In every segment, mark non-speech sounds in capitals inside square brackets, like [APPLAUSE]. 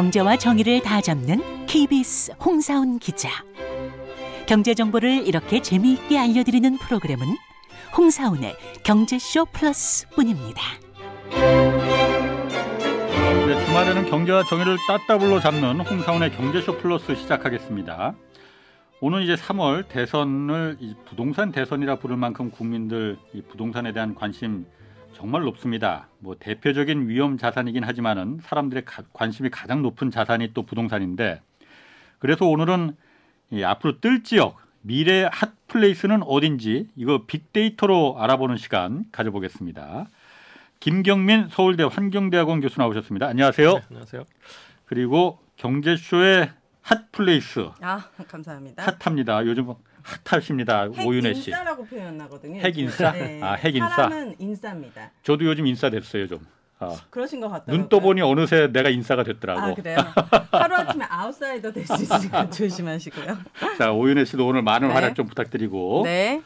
경제와 정의를 다 잡는 KBS 홍사훈 기자. 경제 정보를 이렇게 재미있게 알려드리는 프로그램은 홍사훈의 경제쇼 플러스뿐입니다. 네, 주말에는 경제와 정의를 따따블로 잡는 홍사훈의 경제쇼 플러스 시작하겠습니다. 오늘 이제 3월 대선을 부동산 대선이라 부를 만큼 국민들 이 부동산에 대한 관심 정말 높습니다. 뭐 대표적인 위험 자산이긴 하지만은 사람들의 가, 관심이 가장 높은 자산이 또 부동산인데 그래서 오늘은 이 앞으로 뜰 지역 미래 핫 플레이스는 어딘지 이거 빅데이터로 알아보는 시간 가져보겠습니다. 김경민 서울대 환경대학원 교수 나오셨습니다. 안녕하세요. 네, 안녕하세요. 그리고 경제쇼의 핫 플레이스. 아 감사합니다. 핫합니다. 요즘 핫하십니다. 오윤혜 씨. 핵인싸라고 표현하거든요. 핵인싸? 네. 아 핵인싸. 사람은 인싸입니다. 저도 요즘 인싸 됐어요 좀. 아. 그러신 것 같더라고요. 눈 떠보니 어느새 내가 인싸가 됐더라고. 아 그래요? 하루아침에 아웃사이더 될 수 있으니까 [LAUGHS] 조심하시고요. 자 오윤혜 씨도 오늘 많은 네. 활약 좀 부탁드리고. 네.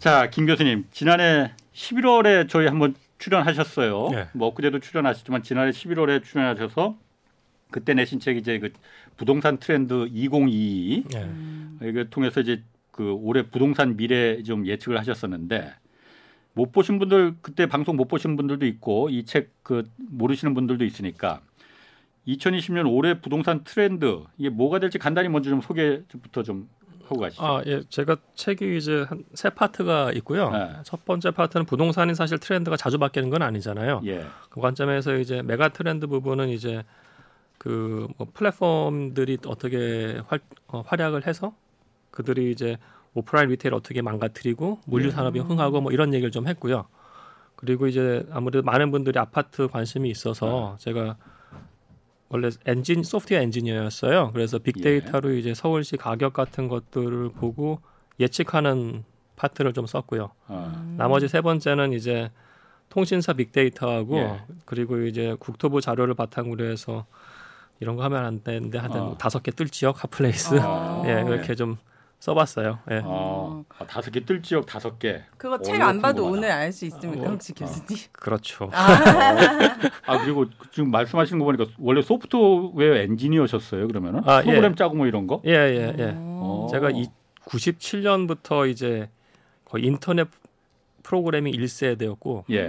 자 김 교수님 지난해 11월에 저희 한번 출연하셨어요. 네. 뭐 엊그제도 출연하셨지만 지난해 11월에 출연하셔서 그때 내신 책이 이제 그 부동산 트렌드 2022 네. 이걸 통해서 이제 그 올해 부동산 미래 좀 예측을 하셨었는데 못 보신 분들 그때 방송 못 보신 분들도 있고 이 책 그 모르시는 분들도 있으니까 2020년 올해 부동산 트렌드 이게 뭐가 될지 간단히 먼저 좀 소개부터 좀 하고 가시죠. 아, 예. 제가 책이 이제 한 세 파트가 있고요. 네. 첫 번째 파트는 부동산이 사실 트렌드가 자주 바뀌는 건 아니잖아요. 예. 그 관점에서 이제 메가 트렌드 부분은 이제 그 뭐 플랫폼들이 어떻게 활, 어, 활약을 해서 그들이 이제 오프라인 리테일 어떻게 망가뜨리고 물류 산업이 네. 흥하고 뭐 이런 얘기를 좀 했고요. 그리고 이제 아무래도 많은 분들이 아파트 관심이 있어서 네. 제가 원래 엔진 소프트웨어 엔지니어였어요. 그래서 빅데이터로 예. 이제 서울시 가격 같은 것들을 보고 예측하는 파트를 좀 썼고요. 아. 나머지 세 번째는 이제 통신사 빅데이터하고 예. 그리고 이제 국토부 자료를 바탕으로 해서 이런 거 하면 안 되는데 하여튼 어. 다섯 개 뜰 지역 핫플레이스 어. [LAUGHS] 예 이렇게 좀 써봤어요. 예. 어. 아, 다섯 개 뜰 지역 다섯 개. 그거 책 안 봐도 오늘 알 수 있습니까, 어. 혹시 교수님? 그렇죠. 아. [LAUGHS] 아. 그리고 지금 말씀하시는 거 보니까 원래 소프트웨어 엔지니어셨어요, 그러면은 아, 예. 프로그램 예. 짜고 뭐 이런 거? 예, 예, 예. 어. 제가 이 97년부터 이제 거의 인터넷 프로그래밍 1세대였고 예.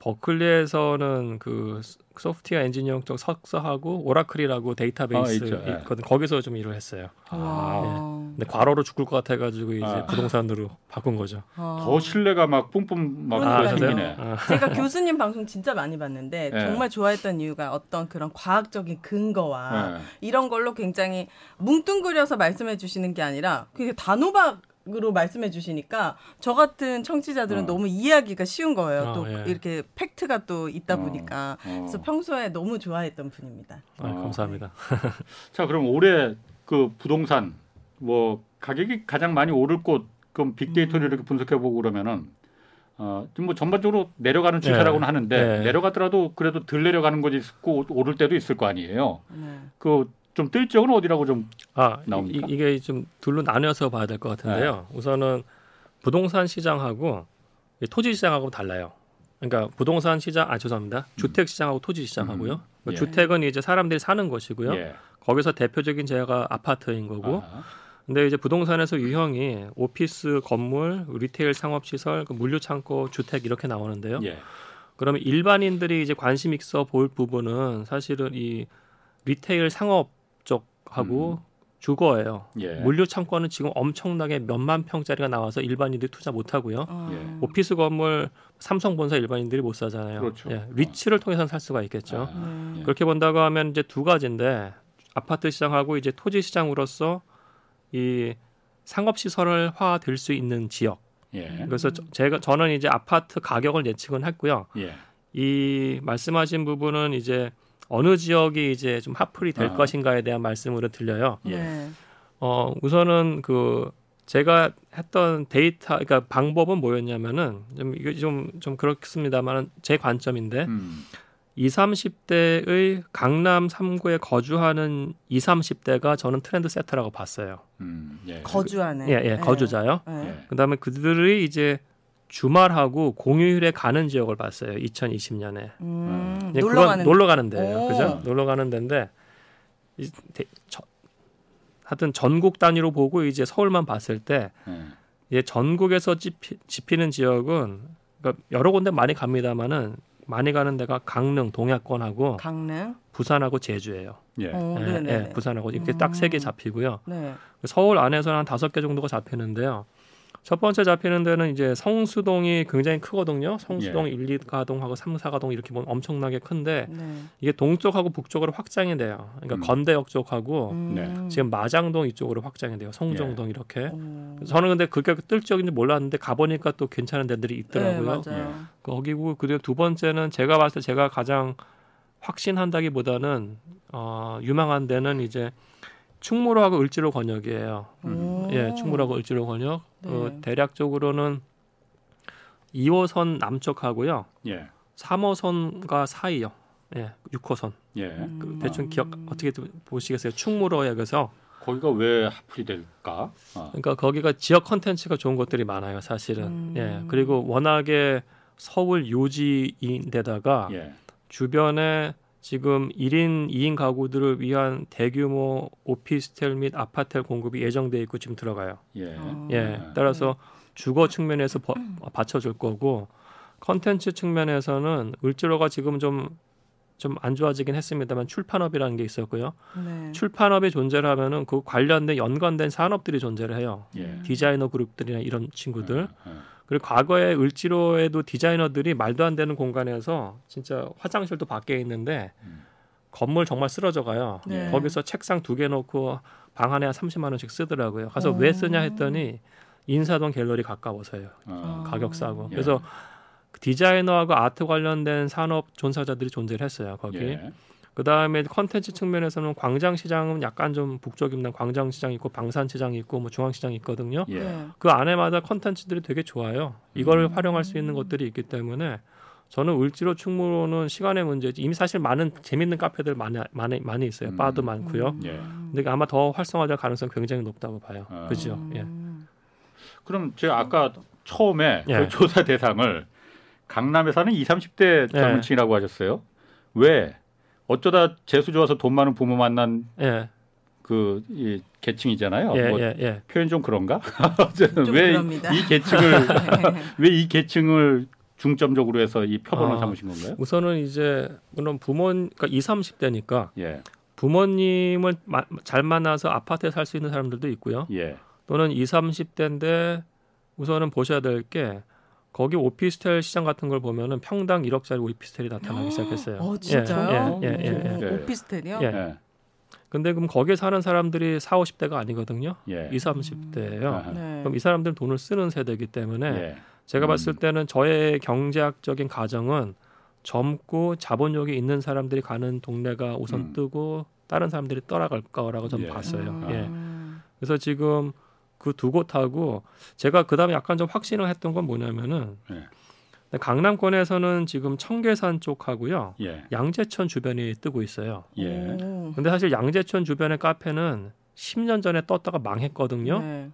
버클리에서는 그 소프트웨어 엔지니어링 쪽 석사하고 오라클이라고 데이터베이스 아, 예. 있거든. 거기서 좀 일을 했어요. 아. 네. 근데 과로로 죽을 것 같아가지고 이제 아. 부동산으로 바꾼 거죠. 아. 더 신뢰가 막 뿜뿜 막 아, 생기네. 아. 제가 교수님 방송 진짜 많이 봤는데 네. 정말 좋아했던 이유가 어떤 그런 과학적인 근거와 네. 이런 걸로 굉장히 뭉뚱그려서 말씀해 주시는 게 아니라 그게 단호박 으로 말씀해 주시니까 저 같은 청취자들은 어. 너무 이해하기가 쉬운 거예요. 어, 또 예. 이렇게 팩트가 또 있다 어. 보니까 어. 그래서 평소에 너무 좋아했던 분입니다. 아, 감사합니다. [LAUGHS] 자, 그럼 올해 그 부동산 뭐 가격이 가장 많이 오를 곳 그럼 빅데이터를 음. 이렇게 분석해 보고 그러면은 어, 좀뭐 전반적으로 내려가는 추세라고는 네. 하는데 네. 내려가더라도 그래도 덜 내려가는 곳이 있고 오를 때도 있을 거 아니에요. 네. 그 좀뜰 지역은 어디라고 좀 아, 나옵니까? 이, 게 좀 둘로 나뉘어서 봐야 될 것 같은데요. 네. 우선은 부동산 시장하고 토지 시장하고 달라요. 그러니까 부동산 시장 아 죄송합니다. 음. 주택 시장하고 토지 시장하고요. 음. 그 예. 주택은 이제 사람들이 사는 것이고요. 예. 거기서 대표적인 게 아파트인 거고. 아하. 근데 이제 부동산에서 유형이 office, 건물, retail 상업 시설, 그 물류 창고, 주택 이렇게 나오는데요. 예. 그러면 일반인들이 이제 관심 있어 볼 부분은 사실은 이 retail 상업 하고 음. 주거예요. 예. 물류 창고는 지금 엄청나게 몇만 평짜리가 나와서 일반인들이 투자 못 하고요. 어. 예. office 건물 삼성 본사 일반인들이 못 사잖아요. 그렇죠. 예. 리츠를 통해서는 살 수가 있겠죠. 아. 예. 그렇게 본다고 하면 이제 두 가지인데 아파트 시장하고 이제 토지 시장으로서 이 상업 시설화 될 수 있는 지역. 예. 그래서 저, 제가 저는 이제 아파트 가격을 예측은 했고요. 예. 이 말씀하신 부분은 이제 어느 지역이 이제 좀 핫플이 될 아. 것인가에 대한 말씀으로 들려요. 예. 네. 어, 우선은 그 제가 했던 데이터, 그러니까 방법은 뭐였냐면은 좀 이게 좀, 좀 그렇습니다만은 제 관점인데 음. 20, 30대의 강남 3구에 거주하는 20, 30대가 저는 트렌드 세터라고 봤어요. 음, 예. 거주하는. 예, 예, 네. 거주자요. 네. 그다음에 그들이 이제 주말하고 공휴일에 가는 지역을 봤어요. 2020년에. 음, 놀러 가는 놀러 가는 데예요. 그죠? 놀러 가는 데인데 이, 대, 저, 하여튼 전국 단위로 보고 이제 서울만 봤을 때 네. 이제 전국에서 집히, 집히는 지역은 그러니까 여러 군데 많이 갑니다만은 많이 가는 데가 강릉, 동야권하고 강릉, 부산하고 제주예요. 예. 오, 예, 예, 부산하고 이렇게 딱세 개 잡히고요. 네. 서울 안에서는 한 다섯 개 정도가 잡히는데요. 첫 번째 잡히는 데는 이제 성수동이 굉장히 크거든요. 성수동 예. 1, 2가동하고 3, 4가동 이렇게 보면 엄청나게 큰데 네. 이게 동쪽하고 북쪽으로 확장이 돼요. 그러니까 음. 건대역 쪽하고 음. 네. 지금 마장동 이쪽으로 확장이 돼요. 송정동 예. 이렇게. 오. 저는 근데 그게 뜰적인지 몰랐는데 가보니까 또 괜찮은 데들이 있더라고요. 네. 거기고 그리고 두 번째는 제가 봤을 때 제가 가장 확신한다기보다는 어, 유망한 데는 이제 충무로하고 을지로 권역이에요. 음. 예, 충무로하고 을지로 권역. 네. 어, 대략적으로는 2호선 남쪽하고요. 예. 3호선과 사이요. 예, 6호선. 예. 그 대충 기억 어떻게 보시겠어요? 충무로역에서 거기가 왜 하플이 될까? 어. 그러니까 거기가 지역 컨텐츠가 좋은 것들이 많아요, 사실은. 음. 예. 그리고 워낙에 서울 요지인데다가 예. 주변에 지금 1인, 2인 가구들을 위한 대규모 오피스텔 및 아파트 공급이 예정돼 있고 지금 들어가요. 예. 어. 예. 따라서 주거 측면에서 버, 받쳐줄 거고 컨텐츠 측면에서는 을지로가 지금 좀 좀 안 좋아지긴 했습니다만 출판업이라는 게 있었고요. 네. 출판업이 존재를 하면은 그 관련된 연관된 산업들이 존재를 해요. 예. 디자이너 그룹들이나 이런 친구들. 예. 예. 그리고 과거에 을지로에도 디자이너들이 말도 안 되는 공간에서 진짜 화장실도 밖에 있는데 음. 건물 정말 쓰러져 가요. 네. 거기서 책상 두 개 놓고 방 안에 한 30만 원씩 쓰더라고요. 가서 오. 왜 쓰냐 했더니 인사동 갤러리 가까워서요. 아. 가격 싸고. 예. 그래서 디자이너하고 아트 관련된 산업 종사자들이 존재를 했어요. 거기. 예. 그 다음에 컨텐츠 측면에서는 광장 시장은 약간 좀 북쪽입니다. 광장 시장 있고 방산 시장 있고 뭐 중앙 시장 있거든요. 예. 네. 그 안에마다 컨텐츠들이 되게 좋아요. 이걸 음. 활용할 수 있는 것들이 있기 때문에 저는 을지로 충무로는 시간의 문제지. 이미 사실 많은 재밌는 카페들 많이 많이 많이 있어요. 음. 바도 많고요. 음. 예. 근데 아마 더 활성화될 가능성 이 굉장히 높다고 봐요. 아. 그죠? 예. 그럼 제가 아까 처음에 예. 그 조사 대상을 강남에 사는 20, 30대 젊은층이라고 하셨어요. 왜 어쩌다 재수 좋아서 돈 많은 부모 만난 예. 그 이 계층이잖아요. 예, 뭐 예, 예. 표현 좀 그런가? [LAUGHS] 왜이 계층을 [LAUGHS] 왜 이 계층을 중점적으로 해서 이 표본을 아, 삼으신 건가요? 우선은 이제 물론 부모 그러니까 2, 30대니까 예. 부모님을 마, 잘 만나서 아파트에 살 수 있는 사람들도 있고요. 예. 또는 2, 30대인데 우선은 보셔야 될 게 거기 오피스텔 시장 같은 걸 보면은 평당 1억짜리 오피스텔이 나타나기 시작했어요. 어, 진짜요? 예, 예, 예, 예. 오피스텔이요? 예. 근데 그럼 거기에 사는 사람들이 4, 50대가 아니거든요. 예. 2, 30대예요. 음. 네. 그럼 이 사람들은 돈을 쓰는 세대이기 때문에 예. 제가 음. 봤을 때는 저의 경제학적인 가정은 젊고 자본력이 있는 사람들이 가는 동네가 우선 음. 뜨고 다른 사람들이 떠나갈 거라고 좀 예. 봤어요. 예. 음. 그래서 지금 그 두 곳하고 제가 그다음에 약간 좀 확신을 했던 건 뭐냐면은 예. 강남권에서는 지금 청계산 쪽하고요. 예. 양재천 주변이 뜨고 있어요. 예. 근데 사실 양재천 주변의 카페는 10년 전에 떴다가 망했거든요. 네.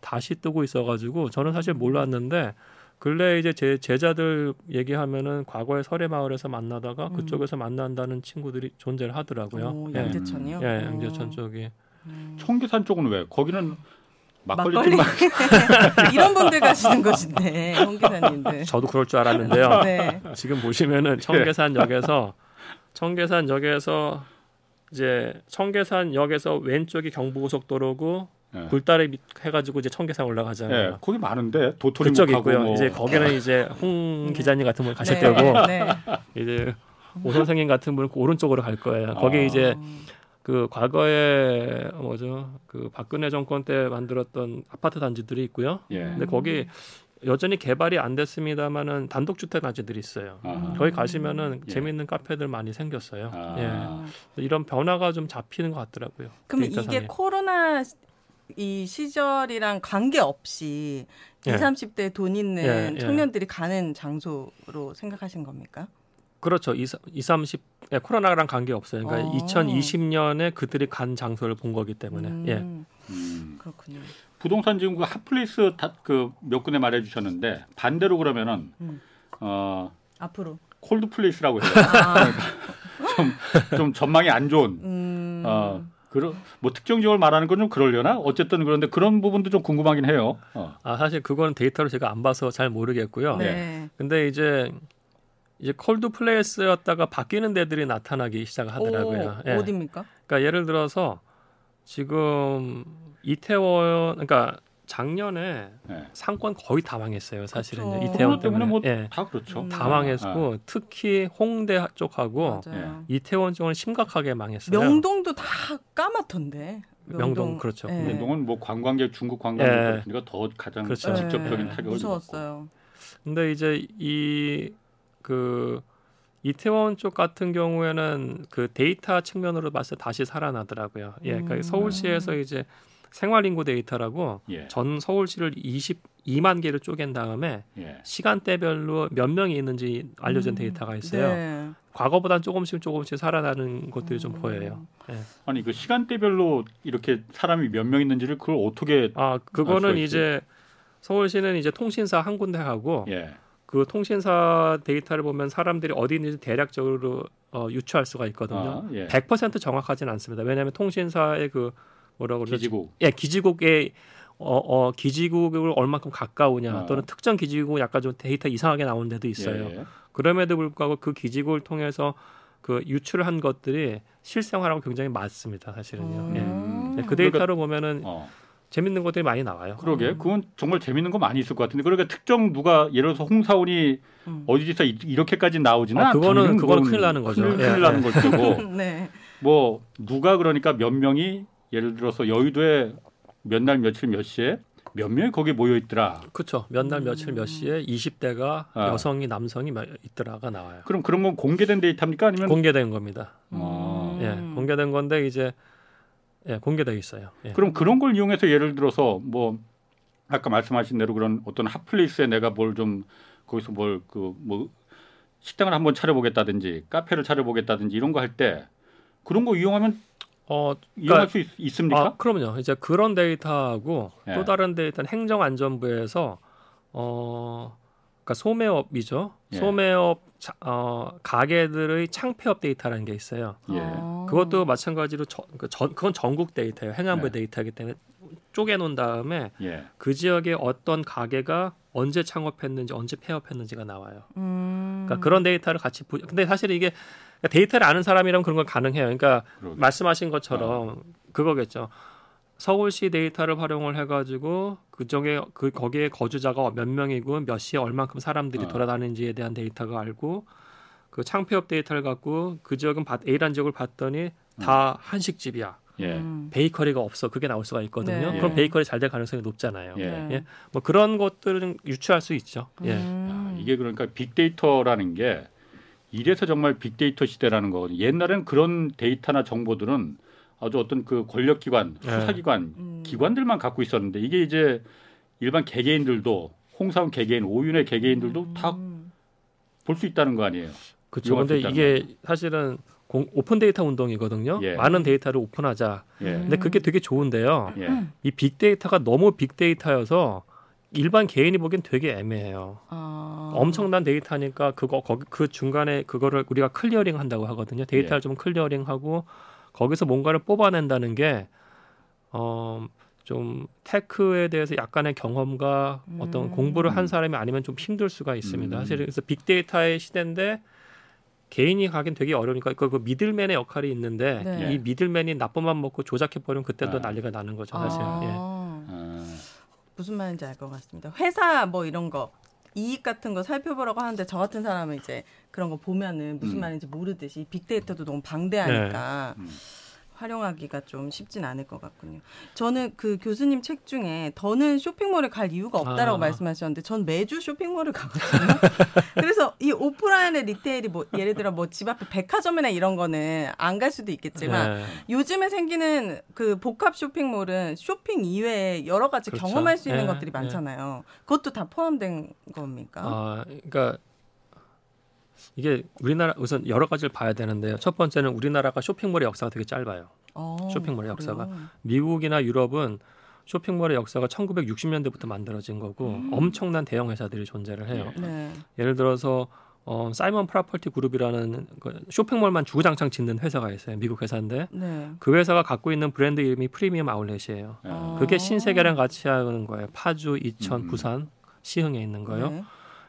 다시 뜨고 있어가지고 저는 사실 몰랐는데 근래 이제 제 제자들 얘기하면은 과거에 설해마을에서 만나다가 음. 그쪽에서 만난다는 친구들이 존재를 하더라고요. 오, 양재천이요? 예, 예 양재천 쪽이. 음. 청계산 쪽은 왜? 거기는 막걸리, 막걸리. [LAUGHS] 이런 분들 가시는 곳인데 홍 기사님들. 저도 그럴 줄 알았는데요. [LAUGHS] 네. 지금 보시면은 청계산역에서 청계산역에서 이제 청계산역에서 왼쪽이 경부고속도로고 네. 굴다리 해가지고 이제 청계산 올라가잖아요. 네, 거기 많은데 도토리 그쪽 있고요. 뭐. 이제 거기는 이제 홍 네. 기자님 같은 분 가실 네. 때고 네. 이제 오 선생님 같은 분은 오른쪽으로 갈 거예요. 거기 아. 이제 그 과거에 뭐죠 그 박근혜 정권 때 만들었던 아파트 단지들이 있고요. 예. 근데 거기 여전히 개발이 안 됐습니다만은 단독주택 단지들이 있어요. 아. 거기 가시면은 예. 재밌는 카페들 많이 생겼어요. 아. 예. 이런 변화가 좀 잡히는 것 같더라고요. 그럼 이게 코로나 이 시절이랑 관계 없이 예. 20, 30대 돈 있는 예, 예. 청년들이 가는 장소로 생각하신 겁니까? 그렇죠. 20, 30 예, 코로나랑 관계 없어요. 그러니까 어. 2020년에 그들이 간 장소를 본 거기 때문에. 음. 예. 음. 그렇군요. 부동산 지금 그 hot place 그 몇 군데 말해 주셨는데 반대로 그러면은 음. 어 앞으로 cold place라고 해요. 아. [LAUGHS] 좀, 좀 전망이 안 좋은. 음. 음. 어, 그런 뭐 특정 지역을 말하는 건 좀 그러려나? 어쨌든 그런데 그런 부분도 좀 궁금하긴 해요. 어. 아 사실 그거는 데이터로 제가 안 봐서 잘 모르겠고요. 네. 근데 이제 이제 콜드 플레이스였다가 바뀌는 데들이 나타나기 시작하더라고요. 예. 어디입니까? 그러니까 예를 들어서 지금 이태원 그러니까 작년에 네. 상권 거의 다 망했어요. 사실은 그렇죠. 이태원 때문에 뭐다 예. 그렇죠. 음. 다 망했고 네. 특히 홍대 쪽하고 맞아요. 이태원 쪽은 심각하게 망했어요. 명동도 다 까맣던데. 명동, 명동 그렇죠. 네. 명동은 뭐 관광객 중국 관광객 그러니까 더 가장 그렇죠. 직접적인 타격을 무서웠어요. 근데 이제 이 그 이태원 쪽 같은 경우에는 그 데이터 측면으로 봤을 때 다시 살아나더라고요. 예, 그러니까 음. 서울시에서 이제 생활 인구 데이터라고 예. 전 서울시를 22만 개를 쪼갠 다음에 예. 시간대별로 몇 명이 있는지 알려진 음. 데이터가 있어요. 네. 과거보다는 조금씩 조금씩 살아나는 것들이 음. 좀 보여요. 예. 아니 그 시간대별로 이렇게 사람이 몇 명 있는지를 그걸 어떻게 아 그거는 이제 서울시는 이제 통신사 한 군데 하고 예. 그 통신사 데이터를 보면 사람들이 어디 있는지 대략적으로 어, 유추할 수가 있거든요. 아, 예. 100% 정확하지는 않습니다. 왜냐하면 통신사의 그 뭐라고 그러죠? 기지국. 예, 기지국의 어, 어 기지국을 얼마큼 가까우냐 아. 또는 특정 기지국 약간 좀 데이터 이상하게 나오는 데도 있어요. 예, 예. 그럼에도 불구하고 그 기지국을 통해서 그 유출을 한 것들이 실생활하고 굉장히 맞습니다, 사실은요. 예. 음. 예. 그 데이터로 그러니까, 보면은 어. 재밌는 것들이 많이 나와요. 그러게, 음. 그건 정말 재밌는 거 많이 있을 것 같은데, 그러니까 특정 누가 예를 들어서 홍사원이 음. 어디서 이렇게까지 나오지는 아, 그거는 그거는 큰일 나는 거죠. 큰일, 큰일 나는 것이고, [LAUGHS] 네. 뭐 누가 그러니까 몇 명이 예를 들어서 여의도에 몇 날 며칠 몇 시에 몇 명이 거기 모여 있더라. 그렇죠. 몇 날 며칠 몇 시에 20대가 아. 여성이 남성이 있더라가 나와요. 그럼 그런 건 공개된 데이터입니까 아니면 공개된 겁니다. 음. 예, 공개된 건데 이제 예, 공개돼 있어요. 예. 그럼 그런 걸 이용해서 예를 들어서 뭐 아까 말씀하신 대로 그런 어떤 핫플레이스에 내가 뭘 좀 거기서 뭘 그 뭐 식당을 한번 차려보겠다든지 카페를 차려보겠다든지 이런 거 할 때 그런 거 이용하면 어, 그러니까, 이용할 수 있, 습니까 아, 그럼요. 이제 그런 데이터하고 예. 또 다른 데이터는 행정안전부에서 어, 그러니까 소매업이죠. 예. 소매업 자, 어, 가게들의 창폐업 데이터라는 게 있어요. 예. 아. 그것도 마찬가지로 저, 그 전, 그건 전국 데이터예요. 행안부 예. 데이터이기 때문에 쪼개놓은 다음에 예. 그 지역에 어떤 가게가 언제 창업했는지 언제 폐업했는지가 나와요. 음. 그러니까 그런 데이터를 같이 부... 근데 사실 이게 데이터를 아는 사람이라면 그런 건 가능해요. 그러니까 그러게. 말씀하신 것처럼 어. 그거겠죠. 서울시 데이터를 활용을 해가지고 그중에 그 거기에 거주자가 몇 명이고 몇 시에 얼만큼 사람들이 어. 돌아다니는지에 대한 데이터가 알고 그 창폐업 데이터를 갖고 그 지역은 A란 지역을 봤더니 다 음. 한식집이야. 예. 음. 베이커리가 없어 그게 나올 수가 있거든요. 네. 그럼 베이커리 잘 될 가능성이 높잖아요. 예. 예. 뭐 그런 것들은 유추할 수 있죠. 예. 음. 야, 이게 그러니까 빅데이터라는 게 이래서 정말 빅데이터 시대라는 거거든요. 옛날엔 그런 데이터나 정보들은 아주 어떤 그 권력기관, 네. 수사기관, 네. 기관들만 갖고 있었는데 이게 이제 일반 개개인들도 홍사원 개개인, 오윤의 개개인들도 음. 다 볼 수 있다는 거 아니에요. 그렇죠. 근데 이게 거. 사실은 공, open data 운동이거든요. 예. 많은 데이터를 오픈하자. 예. 근데 그게 되게 좋은데요. 예. 이 빅데이터가 너무 빅데이터여서 일반 개인이 보기엔 되게 애매해요. 아... 엄청난 데이터니까 그거 거기 그 중간에 그거를 우리가 clearing 한다고 하거든요. 데이터를 예. 좀 clearing하고 거기서 뭔가를 뽑아낸다는 게 어, 좀 테크에 대해서 약간의 경험과 음... 어떤 공부를 한 사람이 아니면 좀 힘들 수가 있습니다. 음... 사실 그래서 빅데이터의 시대인데 개인이 가긴 되게 어려우니까 그, 그 미들맨의 역할이 있는데 네. 이 미들맨이 나쁜만 먹고 조작해 버리면 그때도 아. 난리가 나는 거죠 사실. 아. 예. 아. 무슨 말인지 알 것 같습니다. 회사 뭐 이런 거 이익 같은 거 살펴보라고 하는데 저 같은 사람은 이제 그런 거 보면은 무슨 음. 말인지 모르듯이 빅데이터도 너무 방대하니까 네. 음. 활용하기가 좀 쉽진 않을 것 같군요. 저는 그 교수님 책 중에 더는 쇼핑몰에 갈 이유가 없다라고 아. 말씀하셨는데 전 매주 쇼핑몰을 가거든요. [LAUGHS] 그래서 이 오프라인의 리테일이 뭐 예를 들어 뭐 집 앞에 백화점이나 이런 거는 안 갈 수도 있겠지만 네. 요즘에 생기는 그 복합 쇼핑몰은 쇼핑 이외에 여러 가지 그렇죠. 경험할 수 있는 네. 것들이 네. 많잖아요. 그것도 다 포함된 겁니까? 아, 그러니까 이게 우리나라 우선 여러 가지를 봐야 되는데요. 첫 번째는 우리나라가 쇼핑몰의 역사가 되게 짧아요. 오, 어, 쇼핑몰의 역사가 그래요? 미국이나 유럽은 쇼핑몰의 역사가 1960년대부터 만들어진 거고 음. 엄청난 대형 회사들이 존재를 해요. 네. 예를 들어서 어, Simon Property Group이라는 그 쇼핑몰만 주구장창 짓는 회사가 있어요. 미국 회사인데 네. 그 회사가 갖고 있는 브랜드 이름이 Premium Outlet이에요. 아. 그게 신세계랑 같이 하는 거예요. 파주, 이천, 음. 부산, 시흥에 있는 거예요. 네.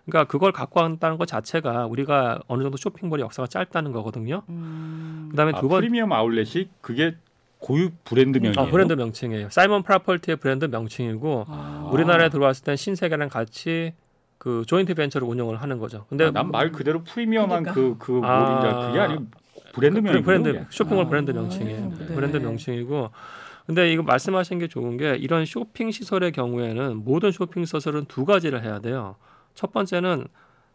그러니까 그걸 갖고 왔다는 것 자체가 우리가 어느 정도 쇼핑몰의 역사가 짧다는 거거든요. 음. 그다음에 아, 두 번 Premium 아울렛이 그게 고유 브랜드 명이에요. 아, 브랜드 명칭이에요. Simon Property의 브랜드 명칭이고 아. 우리나라에 들어왔을 땐 신세계랑 같이 그 joint venture를 운영을 하는 거죠. 근데 아, 난 말 그대로 프리미엄한 그그 그, 그 아, 그게 아니고 브랜드 명 브랜드 쇼핑몰 아, 브랜드 명칭이에요. 네. 브랜드 명칭이고 근데 이거 말씀하신 게 좋은 게 이런 쇼핑 시설의 경우에는 모든 쇼핑 시설은 두 가지를 해야 돼요. 첫 번째는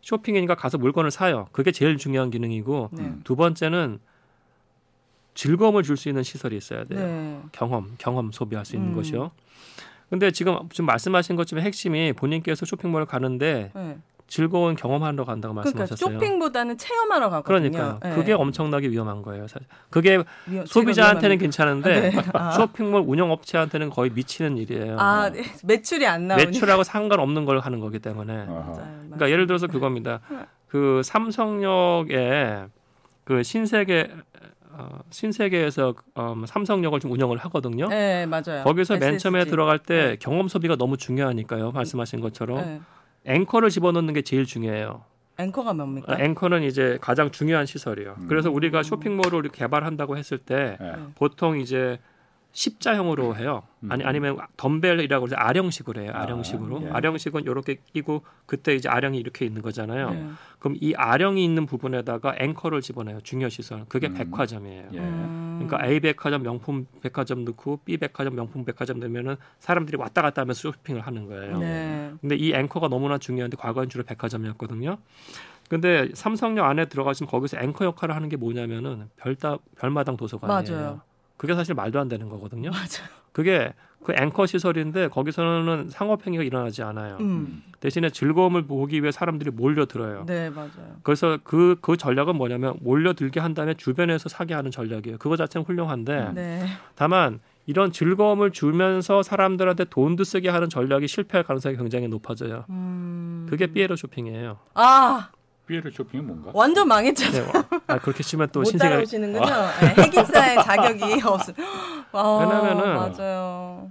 쇼핑이니까 가서 물건을 사요. 그게 제일 중요한 기능이고 네. 두 번째는 즐거움을 줄 수 있는 시설이 있어야 돼요. 네. 경험, 경험 소비할 수 있는 음. 것이요. 근데 지금 지금 말씀하신 것처럼 핵심이 본인께서 쇼핑몰을 가는데 네. 즐거운 경험하러 간다고 그러니까 말씀하셨어요. 그러니까 쇼핑보다는 체험하러 가거든요. 그러니까 네. 그게 엄청나게 위험한 거예요. 사실. 그게 위험, 소비자한테는 괜찮은데 네. [LAUGHS] 아. 쇼핑몰 운영업체한테는 거의 미치는 일이에요. 아 네. 매출이 안 나오니 매출하고 상관없는 걸 하는 거기 때문에. 맞아요, 그러니까 예를 들어서 그겁니다. 그 삼성역에 그 신세계 어, 신세계에서 어, 삼성역을 좀 운영을 하거든요. 네, 맞아요. 거기서 SSG. 맨 처음에 들어갈 때 네. 경험 소비가 너무 중요하니까요. 말씀하신 것처럼 네. 앵커를 집어넣는 게 제일 중요해요. 앵커가 뭡니까? 아, 앵커는 이제 가장 중요한 시설이에요. 음. 그래서 우리가 쇼핑몰을 개발한다고 했을 때 네. 보통 이제 십자형으로 해요. 음. 아니 아니면 덤벨이라고 해서 아령식으로 해요. 아, 아령식으로. 아, 예. 아령식은 이렇게 끼고 그때 이제 아령이 이렇게 있는 거잖아요. 예. 그럼 이 아령이 있는 부분에다가 앵커를 집어넣어요. 중요 시설. 그게 음. 백화점이에요. 예. 그러니까 A 백화점 명품 백화점 넣고 B 백화점 명품 백화점 넣으면은 사람들이 왔다 갔다 하면서 쇼핑을 하는 거예요. 네. 근데 이 앵커가 너무나 중요한데 과거엔 주로 백화점이었거든요. 근데 삼성역 안에 들어가시면 거기서 앵커 역할을 하는 게 뭐냐면은 별다 별마당 도서관이에요. 맞아요. 그게 사실 말도 안 되는 거거든요. [LAUGHS] 맞아요. 그게 그 앵커 시설인데 거기서는 상업행위가 일어나지 않아요. 음. 대신에 즐거움을 보기 위해 사람들이 몰려들어요. 네, 맞아요. 그래서 그, 그 전략은 뭐냐면 몰려들게 한 다음에 주변에서 사게 하는 전략이에요. 그거 자체는 훌륭한데 네. 다만 이런 즐거움을 주면서 사람들한테 돈도 쓰게 하는 전략이 실패할 가능성이 굉장히 높아져요. 음. 그게 삐에로 쇼핑이에요. 아, 삐에로 쇼핑이 뭔가? 완전 망했잖아요. 네, 아 그렇게 치면 또 신세가 오시는군요. 아. 네, 핵인싸의 [LAUGHS] 자격이 없어. 아, 왜냐면은 맞아요.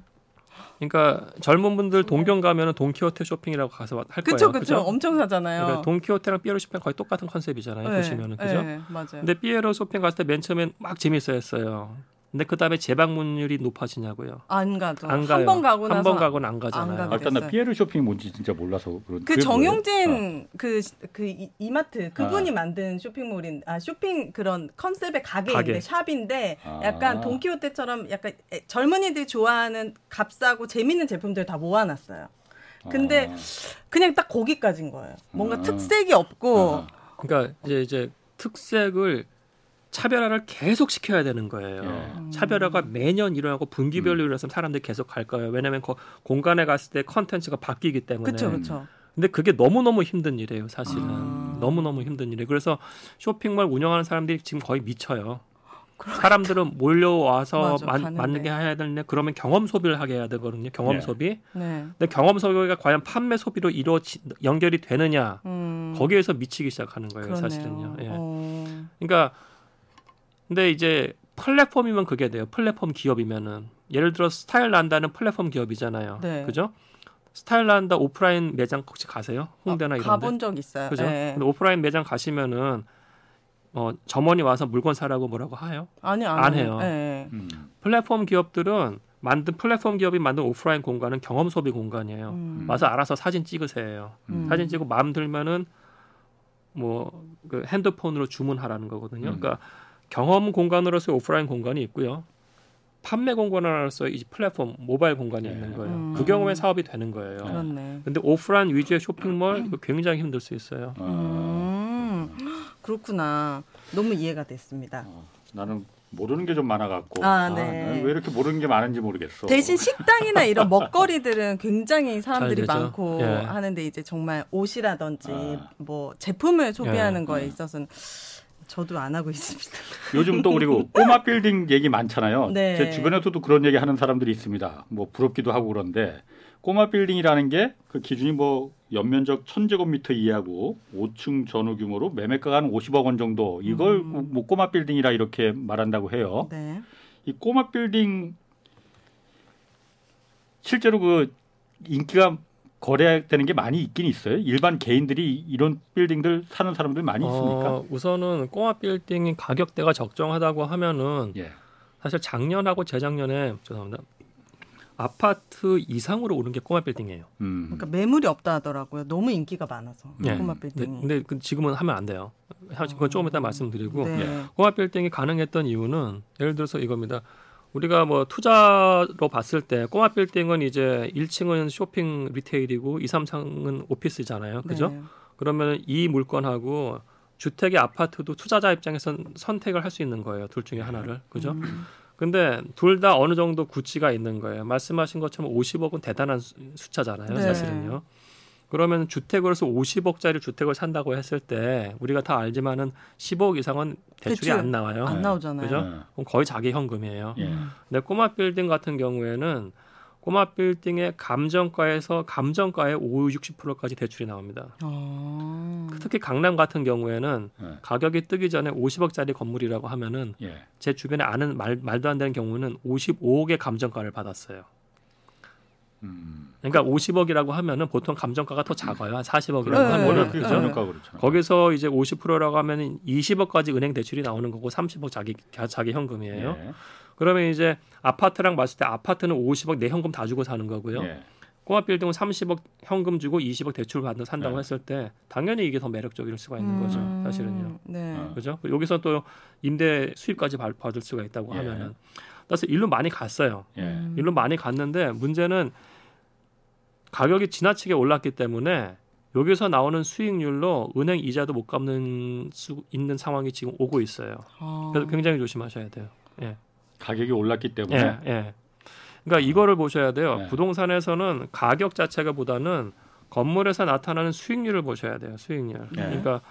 그러니까 젊은 분들 동경 가면은 돈키호테 쇼핑이라고 가서 할 그쵸, 거예요. 그쵸, 그쵸. 엄청 사잖아요. 그러니까 돈키호테랑 삐에로 쇼핑 거의 똑같은 컨셉이잖아요. 네, 보시면은 그죠? 네, 맞아요. 근데 삐에로 쇼핑 갔을 때 맨 처음엔 막 재밌어했어요. 근데 그 다음에 재방문율이 높아지냐고요? 안 가죠. 안 가요. 한번 가고 나서 한번 가고는 안 가잖아요. 안 일단 나 피에르 쇼핑이 뭔지 진짜 몰라서 그런. 그 정용진 그그 어. 그 이마트 그분이 아. 만든 쇼핑몰인 아 쇼핑 그런 컨셉의 가게인데 가게. 샵인데 아. 약간 돈키호테처럼 약간 젊은이들이 좋아하는 값싸고 재밌는 제품들 다 모아놨어요. 근데 아. 그냥 딱 거기까지인 거예요. 뭔가 아. 특색이 없고. 아. 그러니까 이제 이제 특색을 차별화를 계속 시켜야 되는 거예요. 예. 차별화가 매년 일어나고 분기별로 음. 일어나서 사람들이 계속 갈 거예요. 왜냐하면 그 공간에 갔을 때 컨텐츠가 바뀌기 때문에. 그렇죠, 그렇죠. 근데 그게 너무너무 힘든 일이에요, 사실은. 아. 너무너무 힘든 일이에요. 그래서 쇼핑몰 운영하는 사람들이 지금 거의 미쳐요. 그러니까. 사람들은 몰려와서 맞아, 만, 만나게 해야 되는데 그러면 경험 소비를 하게 해야 되거든요. 경험 네. 소비. 네. 근데 경험 소비가 과연 판매 소비로 이루어지 연결이 되느냐 음. 거기에서 미치기 시작하는 거예요, 그러네요. 사실은요. 예. 어. 그러니까 근데 이제 플랫폼이면 그게 돼요. 플랫폼 기업이면은 예를 들어 스타일난다는 플랫폼 기업이잖아요. 네. 그죠? 스타일난다 오프라인 매장 혹시 가세요? 홍대나 아, 이런 가본 적 있어요. 그죠? 네. 근데 오프라인 매장 가시면은 어, 점원이 와서 물건 사라고 뭐라고 하요? 아니, 안, 안 해요. 네. 음. 플랫폼 기업들은 만든 플랫폼 기업이 만든 오프라인 공간은 경험 소비 공간이에요. 음. 와서 알아서 사진 찍으세요. 음. 사진 찍고 마음 들면은 뭐 그 핸드폰으로 주문하라는 거거든요. 음. 그러니까 경험 공간으로서 오프라인 공간이 있고요. 판매 공간으로서 이 플랫폼 모바일 공간이 네. 있는 거예요. 음. 그 경우에 사업이 되는 거예요. 그렇네. 근데 오프라인 위주의 쇼핑몰 이거 굉장히 힘들 수 있어요. 음. 그렇구나. 너무 이해가 됐습니다. 어, 나는 모르는 게 좀 많아갖고 아, 네. 아, 왜 이렇게 모르는 게 많은지 모르겠어. 대신 [LAUGHS] 식당이나 이런 먹거리들은 굉장히 사람들이 많고 예. 하는데 이제 정말 옷이라든지 아. 뭐 제품을 소비하는 예. 거에 있어서는 저도 안 하고 있습니다. [LAUGHS] 요즘 또 그리고 꼬마 빌딩 얘기 많잖아요. [LAUGHS] 네. 제 주변에서도 그런 얘기 하는 사람들이 있습니다. 뭐 부럽기도 하고 그런데 꼬마 빌딩이라는 게 그 기준이 뭐 연면적 1000제곱미터 이하고 5층 전후 규모로 매매가가 한 50억 원 정도 이걸 음. 뭐 꼬마 빌딩이라 이렇게 말한다고 해요. 네. 이 꼬마 빌딩 실제로 그 인기가 거래되는 게 많이 있긴 있어요. 일반 개인들이 이런 빌딩들 사는 사람들 많이 있습니까? 어, 우선은 꼬마 빌딩 가격대가 적정하다고 하면은 예. 사실 작년하고 재작년에 죄송합니다. 아파트 이상으로 오른 게 꼬마 빌딩이에요. 음. 그러니까 매물이 없다 하더라고요. 너무 인기가 많아서 네. 꼬마 빌딩. 근데, 근데 지금은 하면 안 돼요. 그건 조금 이따 말씀드리고 네. 꼬마 빌딩이 가능했던 이유는 예를 들어서 이겁니다. 우리가 뭐 투자로 봤을 때 꼬마 빌딩은 이제 1층은 쇼핑 retail이고 2, 3층은 office잖아요. 그죠? 네. 그러면 이 물건하고 주택의 아파트도 투자자 입장에서 선택을 할 수 있는 거예요. 둘 중에 하나를. 그죠? 음. 근데 둘 다 어느 정도 구치가 있는 거예요. 말씀하신 것처럼 50억은 대단한 숫자잖아요, 네. 사실은요. 그러면 주택으로서 50억짜리 주택을 산다고 했을 때 우리가 다 알지만은 10억 이상은 대출이 대출 안 나와요. 안 나오잖아요. 그죠? 네. 그럼 거의 자기 현금이에요. 예. 근데 꼬마 빌딩 같은 경우에는 꼬마 빌딩의 감정가에서 감정가의 5, 60%까지 대출이 나옵니다. 어... 특히 강남 같은 경우에는 네. 가격이 뜨기 전에 50억짜리 건물이라고 하면은 예. 제 주변에 아는 말, 말도 안 되는 경우는 55억의 감정가를 받았어요. 음. 그러니까 50억이라고 하면은 보통 감정가가 더 작아요. 한 40억이라고 네, 하면 네, 그렇죠. 네. 거기서 이제 50%라고 하면은 20억까지 은행 대출이 나오는 거고 30억 자기 자기 현금이에요. 예. 그러면 이제 아파트랑 봤을 때 아파트는 50억 내 현금 다 주고 사는 거고요. 예. 꼬마 빌딩은 30억 현금 주고 20억 대출 받는 산다고 네. 했을 때 당연히 이게 더 매력적일 수가 있는 거죠. 음, 사실은요. 네. 어. 그죠? 여기서 또 임대 수입까지 받을 수가 있다고 예. 하면은 그래서 일로 많이 갔어요. 예. 일로 많이 갔는데 문제는 가격이 지나치게 올랐기 때문에 여기서 나오는 수익률로 은행 이자도 못 갚는 수 있는 상황이 지금 오고 있어요. 아. 그래서 굉장히 조심하셔야 돼요. 예. 가격이 올랐기 때문에. 예, 예. 그러니까 이거를 보셔야 돼요. 예. 부동산에서는 가격 자체가 보다는 건물에서 나타나는 수익률을 보셔야 돼요. 수익률. 예. 그러니까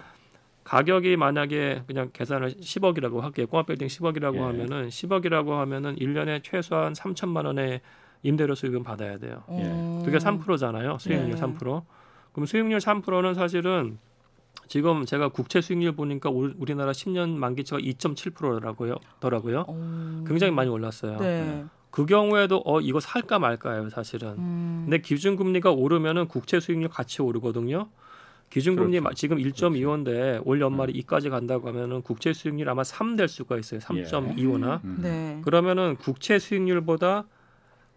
가격이 만약에 그냥 계산을 10억이라고 할게요. 꼬마 빌딩 10억이라고 예. 하면은 10억이라고 하면은 1년에 최소한 3천만 원의 임대료 수익은 받아야 돼요. 예. 그게 3%잖아요. 수익률 예. 3%. 그럼 수익률 3%는 사실은 지금 제가 국채 수익률 보니까 우리나라 10년 만기채가 2.7%라고요. 더라고요. 오. 굉장히 많이 올랐어요. 네. 그 경우에도 어 이거 살까 말까요, 사실은. 음. 근데 기준 금리가 오르면은 국채 수익률 같이 오르거든요. 기준금리 그렇죠. 지금 1.25인데 그렇죠. 올 연말에 음. 2까지 간다고 하면은 국채 수익률 아마 3 될 수가 있어요. 3.25나. 예. 음. 네. 그러면은 국채 수익률보다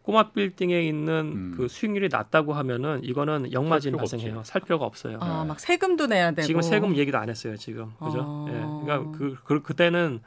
꼬마 빌딩에 있는 음. 그 수익률이 낮다고 하면은 이거는 역마진 발생해요. 살 필요가 없어요. 아, 막 세금도 내야 되고. 지금 세금 얘기도 안 했어요, 지금. 그죠? 어. 예. 그러니까 그, 그 그때는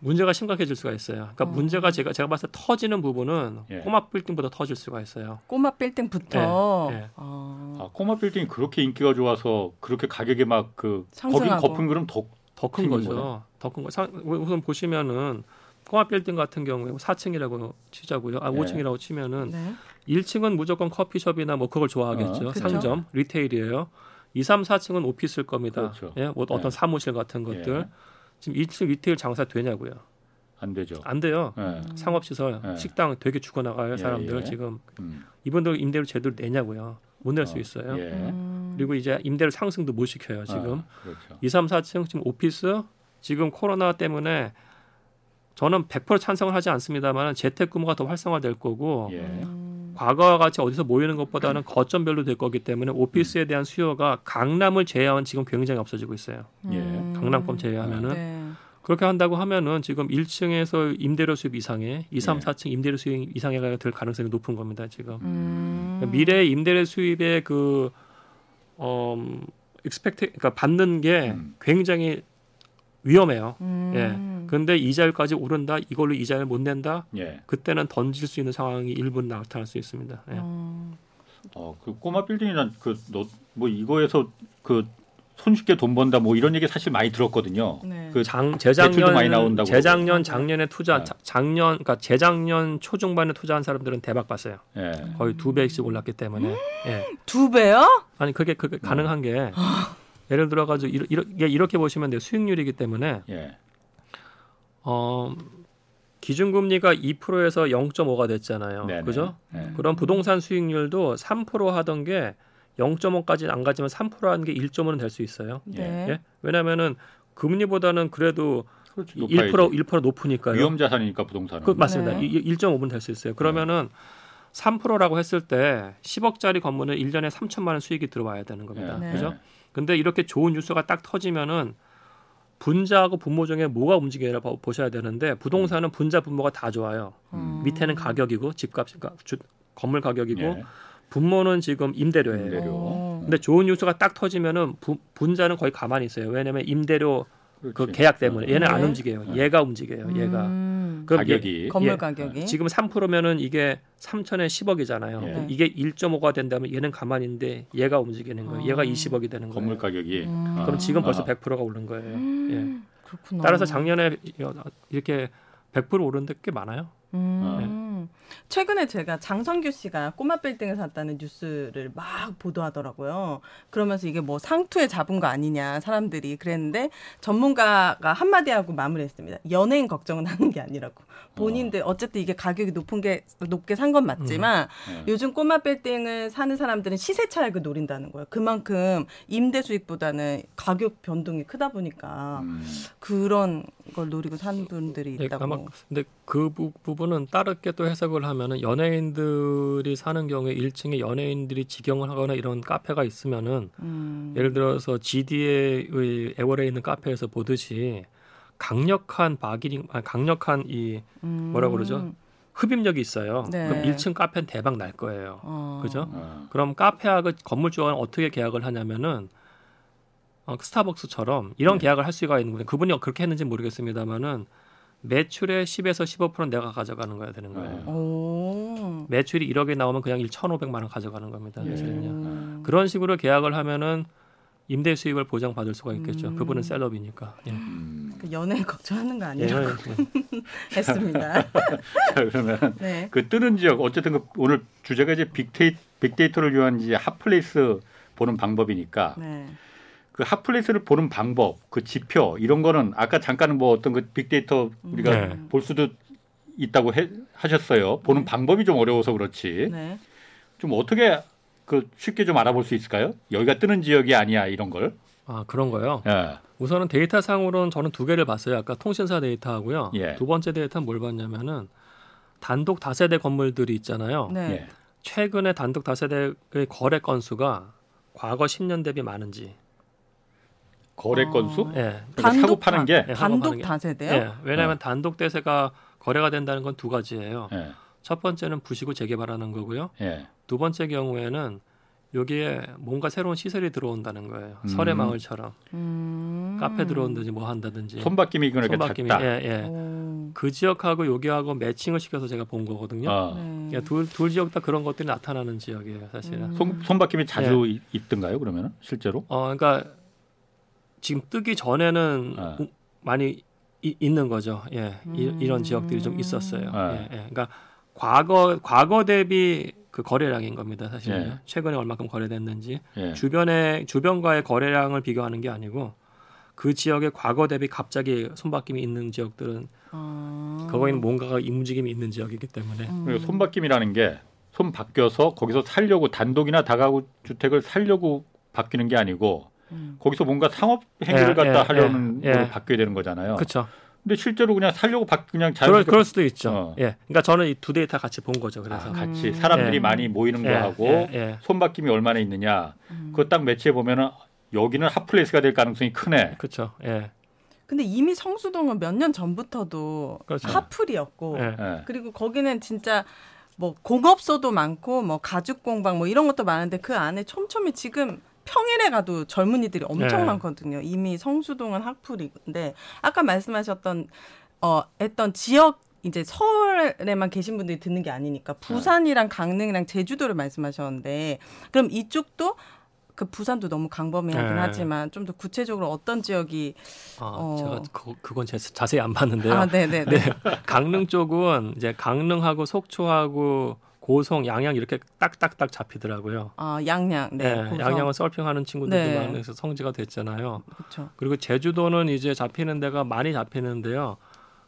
문제가 심각해질 수가 있어요. 그러니까 어. 문제가 제가 제가 봤을 때 터지는 부분은 예. 꼬마 빌딩보다 터질 수가 있어요. 꼬마 빌딩부터. 예. 예. 어. 아, 꼬마 빌딩이 그렇게 인기가 좋아서 그렇게 가격이 막그 거기 거품 그럼 더 더 큰 거죠. 더 큰 거. 우선 보시면은 꼬마 빌딩 같은 경우에 4층이라고 치자고요. 아, 5층이라고 치면은 네. 1층은 무조건 커피숍이나 뭐 그걸 좋아하겠죠. 어, 상점, retail이에요. 2, 3, 4층은 office일 겁니다. 그렇죠. 예, 뭐 어떤 네. 사무실 같은 것들. 예. 지금 1층 retail 장사 되냐고요. 안 되죠. 안 돼요. 네. 상업시설, 네. 식당 되게 죽어나가요. 예, 사람들 예. 지금 음. 이분들 임대료 제대로 내냐고요. 못 낼 수 어, 있어요. 예. 음. 그리고 이제 임대료 상승도 못 시켜요. 지금 아, 그렇죠. 2, 3, 4층 지금 office 지금 코로나 때문에 저는 100% 찬성을 하지 않습니다만 재택근무가 더 활성화될 거고 예. 음. 과거와 같이 어디서 모이는 것보다는 거점별로 될 거기 때문에 오피스에 대한 수요가 강남을 제외하면 지금 굉장히 없어지고 있어요. 예. 강남권 제외하면은 네. 그렇게 한다고 하면은 지금 1층에서 임대료 수입 이상의 2, 3, 예. 4층 임대료 수입 이상의 될 가능성이 높은 겁니다. 지금 음. 그러니까 미래 임대료 수입의 그 어, expect 그러니까 받는 게 음. 굉장히 위험해요. 음. 예. 근데 이자율까지 오른다. 이걸로 이자율 못 낸다. 예. 그때는 던질 수 있는 상황이 일부 나타날 수 있습니다. 예. 음. 어, 그 꼬마 빌딩이란 그뭐 이거에서 그 손쉽게 돈 번다 뭐 이런 얘기 사실 많이 들었거든요. 네. 그 장, 재작년 많이 나온다고. 재작년 작년에 투자 네. 작년 그러니까 재작년 초중반에 투자한 사람들은 대박 봤어요. 네. 거의 두 배씩 올랐기 때문에. 음? 예. 두 배요? 아니 그게 그게 가능한 게 예를 들어 가지고 이렇게, 이렇게 보시면 돼요. 수익률이기 때문에 예. 어 기준금리가 2%에서 0.5가 됐잖아요. 네네. 그죠? 네. 그럼 부동산 수익률도 3% 하던 게 0.5까지 안 가지만 3%라는 게 1.5는 될 수 있어요. 네. 예? 왜냐하면은 금리보다는 그래도 그렇지, 1% 1% 높으니까요. 위험 자산이니까 부동산은. 그, 맞습니다. 네. 1.5분 될 수 있어요. 그러면은 네. 3%라고 했을 때 10억짜리 건물은 1년에 3천만 원 수익이 들어와야 되는 겁니다. 네. 그죠? 근데 이렇게 좋은 뉴스가 딱 터지면은 분자하고 분모 중에 뭐가 움직여야 보셔야 되는데 부동산은 분자 분모가 다 좋아요. 음. 밑에는 가격이고 집값 그러니까 주, 건물 가격이고 예. 분모는 지금 임대료예요. 임대료. 근데 좋은 뉴스가 딱 터지면은 부, 분자는 거의 가만히 있어요. 왜냐하면 임대료 그 그렇지. 그 계약 때문에 얘는 네. 안 움직여요. 네. 얘가 움직여요. 얘가. 음. 가격이 예, 건물 가격이 지금 3%면은 이게 3천에 10억이잖아요. 네. 이게 1.5가 된다면 얘는 가만히 있는데 얘가 움직이는 거예요. 얘가 20억이 아. 되는 거예요. 건물 가격이. 음. 그럼 지금 벌써 100%가 아. 오른 거예요. 음. 예. 그렇구나. 따라서 작년에 이렇게 100% 오른 데꽤 많아요. 음. 네. 최근에 제가 장성규 씨가 꼬마 빌딩을 샀다는 뉴스를 막 보도하더라고요. 그러면서 이게 뭐 상투에 잡은 거 아니냐 사람들이 그랬는데 전문가가 한마디 하고 마무리했습니다. 연예인 걱정은 하는 게 아니라고. 본인들 어. 쨌든 이게 가격이 높은 게 높게 산 건 맞지만 음. 네. 요즘 꼬마 빌딩을 사는 사람들은 시세 차익을 노린다는 거예요. 그만큼 임대 수익보다는 가격 변동이 크다 보니까 음. 그런 걸 노리고 사는 분들이 네, 있다고. 네, 근데 그 부 분은 다르게 또 해석을 하면은 연예인들이 사는 경우에 1층에 연예인들이 직영을 하거나 이런 카페가 있으면은 음. 예를 들어서 GD의 에워레에 있는 카페에서 보듯이 강력한 바기링, 아, 강력한 이 뭐라 그러죠? 흡입력이 있어요. 네. 그럼 1층 카페는 대박 날 거예요. 어. 그죠? 어. 그럼 카페하고 건물주가 어떻게 계약을 하냐면은 어, 스타벅스처럼 이런 네. 계약을 할 수가 있는 거예요. 그분이 그렇게 했는지 모르겠습니다만은 매출의 10에서 15%는 내가 가져가는 거야 되는 거예요. 오. 매출이 1억이 나오면 그냥 1,500만 원 가져가는 겁니다. 사실은요. 음. 그런 식으로 계약을 하면은 임대 수익을 보장받을 수가 있겠죠. 음. 그분은 celeb이니까. 예. 음. 그 연애 걱정하는 거 아니라고 예. [LAUGHS] 했습니다. [LAUGHS] 자, 그러면 네. 그 뜨는 지역 어쨌든 그 오늘 주제가 이제 빅데이, 빅데이터를 위한 이제 hot place 보는 방법이니까 네. 그 hot place를 보는 방법, 그 지표 이런 거는 아까 잠깐 뭐 어떤 그 빅데이터 우리가 네. 볼 수도 있다고 해, 하셨어요. 보는 네. 방법이 좀 어려워서 그렇지. 네. 좀 어떻게 그 쉽게 좀 알아볼 수 있을까요? 여기가 뜨는 지역이 아니야 이런 걸. 아 그런 거요. 예. 우선은 데이터 상으로는 저는 두 개를 봤어요. 아까 통신사 데이터하고요. 예. 두 번째 데이터는 뭘 봤냐면은 단독 다세대 건물들이 있잖아요. 네. 예. 최근에 단독 다세대의 거래 건수가 과거 10년 대비 많은지. 거래 건수? 어... 예. 그러니까 사고 파는 게 예, 단독 다세대요? 예. 왜냐하면 예. 단독 대세가 거래가 된다는 건 두 가지예요. 예. 첫 번째는 부시고 재개발하는 거고요. 예. 두 번째 경우에는 여기에 뭔가 새로운 시설이 들어온다는 거예요. 음. 설의 마을처럼 음. 카페 들어온다든지 뭐 한다든지 손바뀜이 그렇게 손바뀜이 작다. 예, 예. 그 지역하고 여기하고 매칭을 시켜서 제가 본 거거든요. 아. 네. 둘, 둘 지역 다 그런 것들이 나타나는 지역이에요, 사실은. 음. 손, 손바뀜이 자주 예. 있던가요, 그러면 실제로? 어, 그러니까 지금 뜨기 전에는 아. 많이 이, 있는 거죠. 예, 이, 런 지역들이 좀 있었어요. 아. 예, 예. 그러니까 과거 과거 대비 그 거래량인 겁니다. 사실 예. 최근에 얼마큼 거래됐는지 예. 주변에 주변과의 거래량을 비교하는 게 아니고 그 지역의 과거 대비 갑자기 손바뀜이 있는 지역들은 아... 거기는 뭔가가 움직임이 있는 지역이기 때문에 음. 손바뀜이라는 게 손 바뀌어서 거기서 살려고 단독이나 다가구 주택을 살려고 바뀌는 게 아니고 음. 거기서 뭔가 상업 행위를 예, 갖다 예, 하려는 예, 예. 바뀌어야 되는 거잖아요. 그렇죠. 근데 실제로 그냥 살려고 바, 그냥 자연 그럴, 그럴 수도 있죠. 어. 예. 그러니까 저는 이 두 데이터 같이 본 거죠. 그래서 아, 같이 음. 사람들이 예. 많이 모이는 예. 거하고 예. 예. 손바뀜이 얼마나 있느냐. 음. 그거 딱 매치해 보면은 여기는 hot place가 될 가능성이 크네. 그렇죠. 예. 근데 이미 성수동은 몇 년 전부터도 그렇죠. 핫플이었고 예. 예. 그리고 거기는 진짜 뭐 공업소도 많고 뭐 가죽 공방 뭐 이런 것도 많은데 그 안에 촘촘히 지금 평일에 가도 젊은이들이 엄청 네. 많거든요. 이미 성수동은 핫플인데 아까 말씀하셨던 어 했던 지역 이제 서울에만 계신 분들이 듣는 게 아니니까 부산이랑 강릉이랑 제주도를 말씀하셨는데 그럼 이쪽도 그 부산도 너무 강범위하긴 네. 하지만 좀 더 구체적으로 어떤 지역이 아, 어... 제가 그, 그건 제, 자세히 안 봤는데요. 아, 네네. [LAUGHS] 네. 강릉 쪽은 이제 강릉하고 속초하고 고성, 양양 이렇게 딱딱딱 잡히더라고요. 아, 양양. 네. 네 양양은 서핑하는 친구들도 네. 많아서 성지가 됐잖아요. 그렇죠. 그리고 제주도는 이제 잡히는 데가 많이 잡히는데요.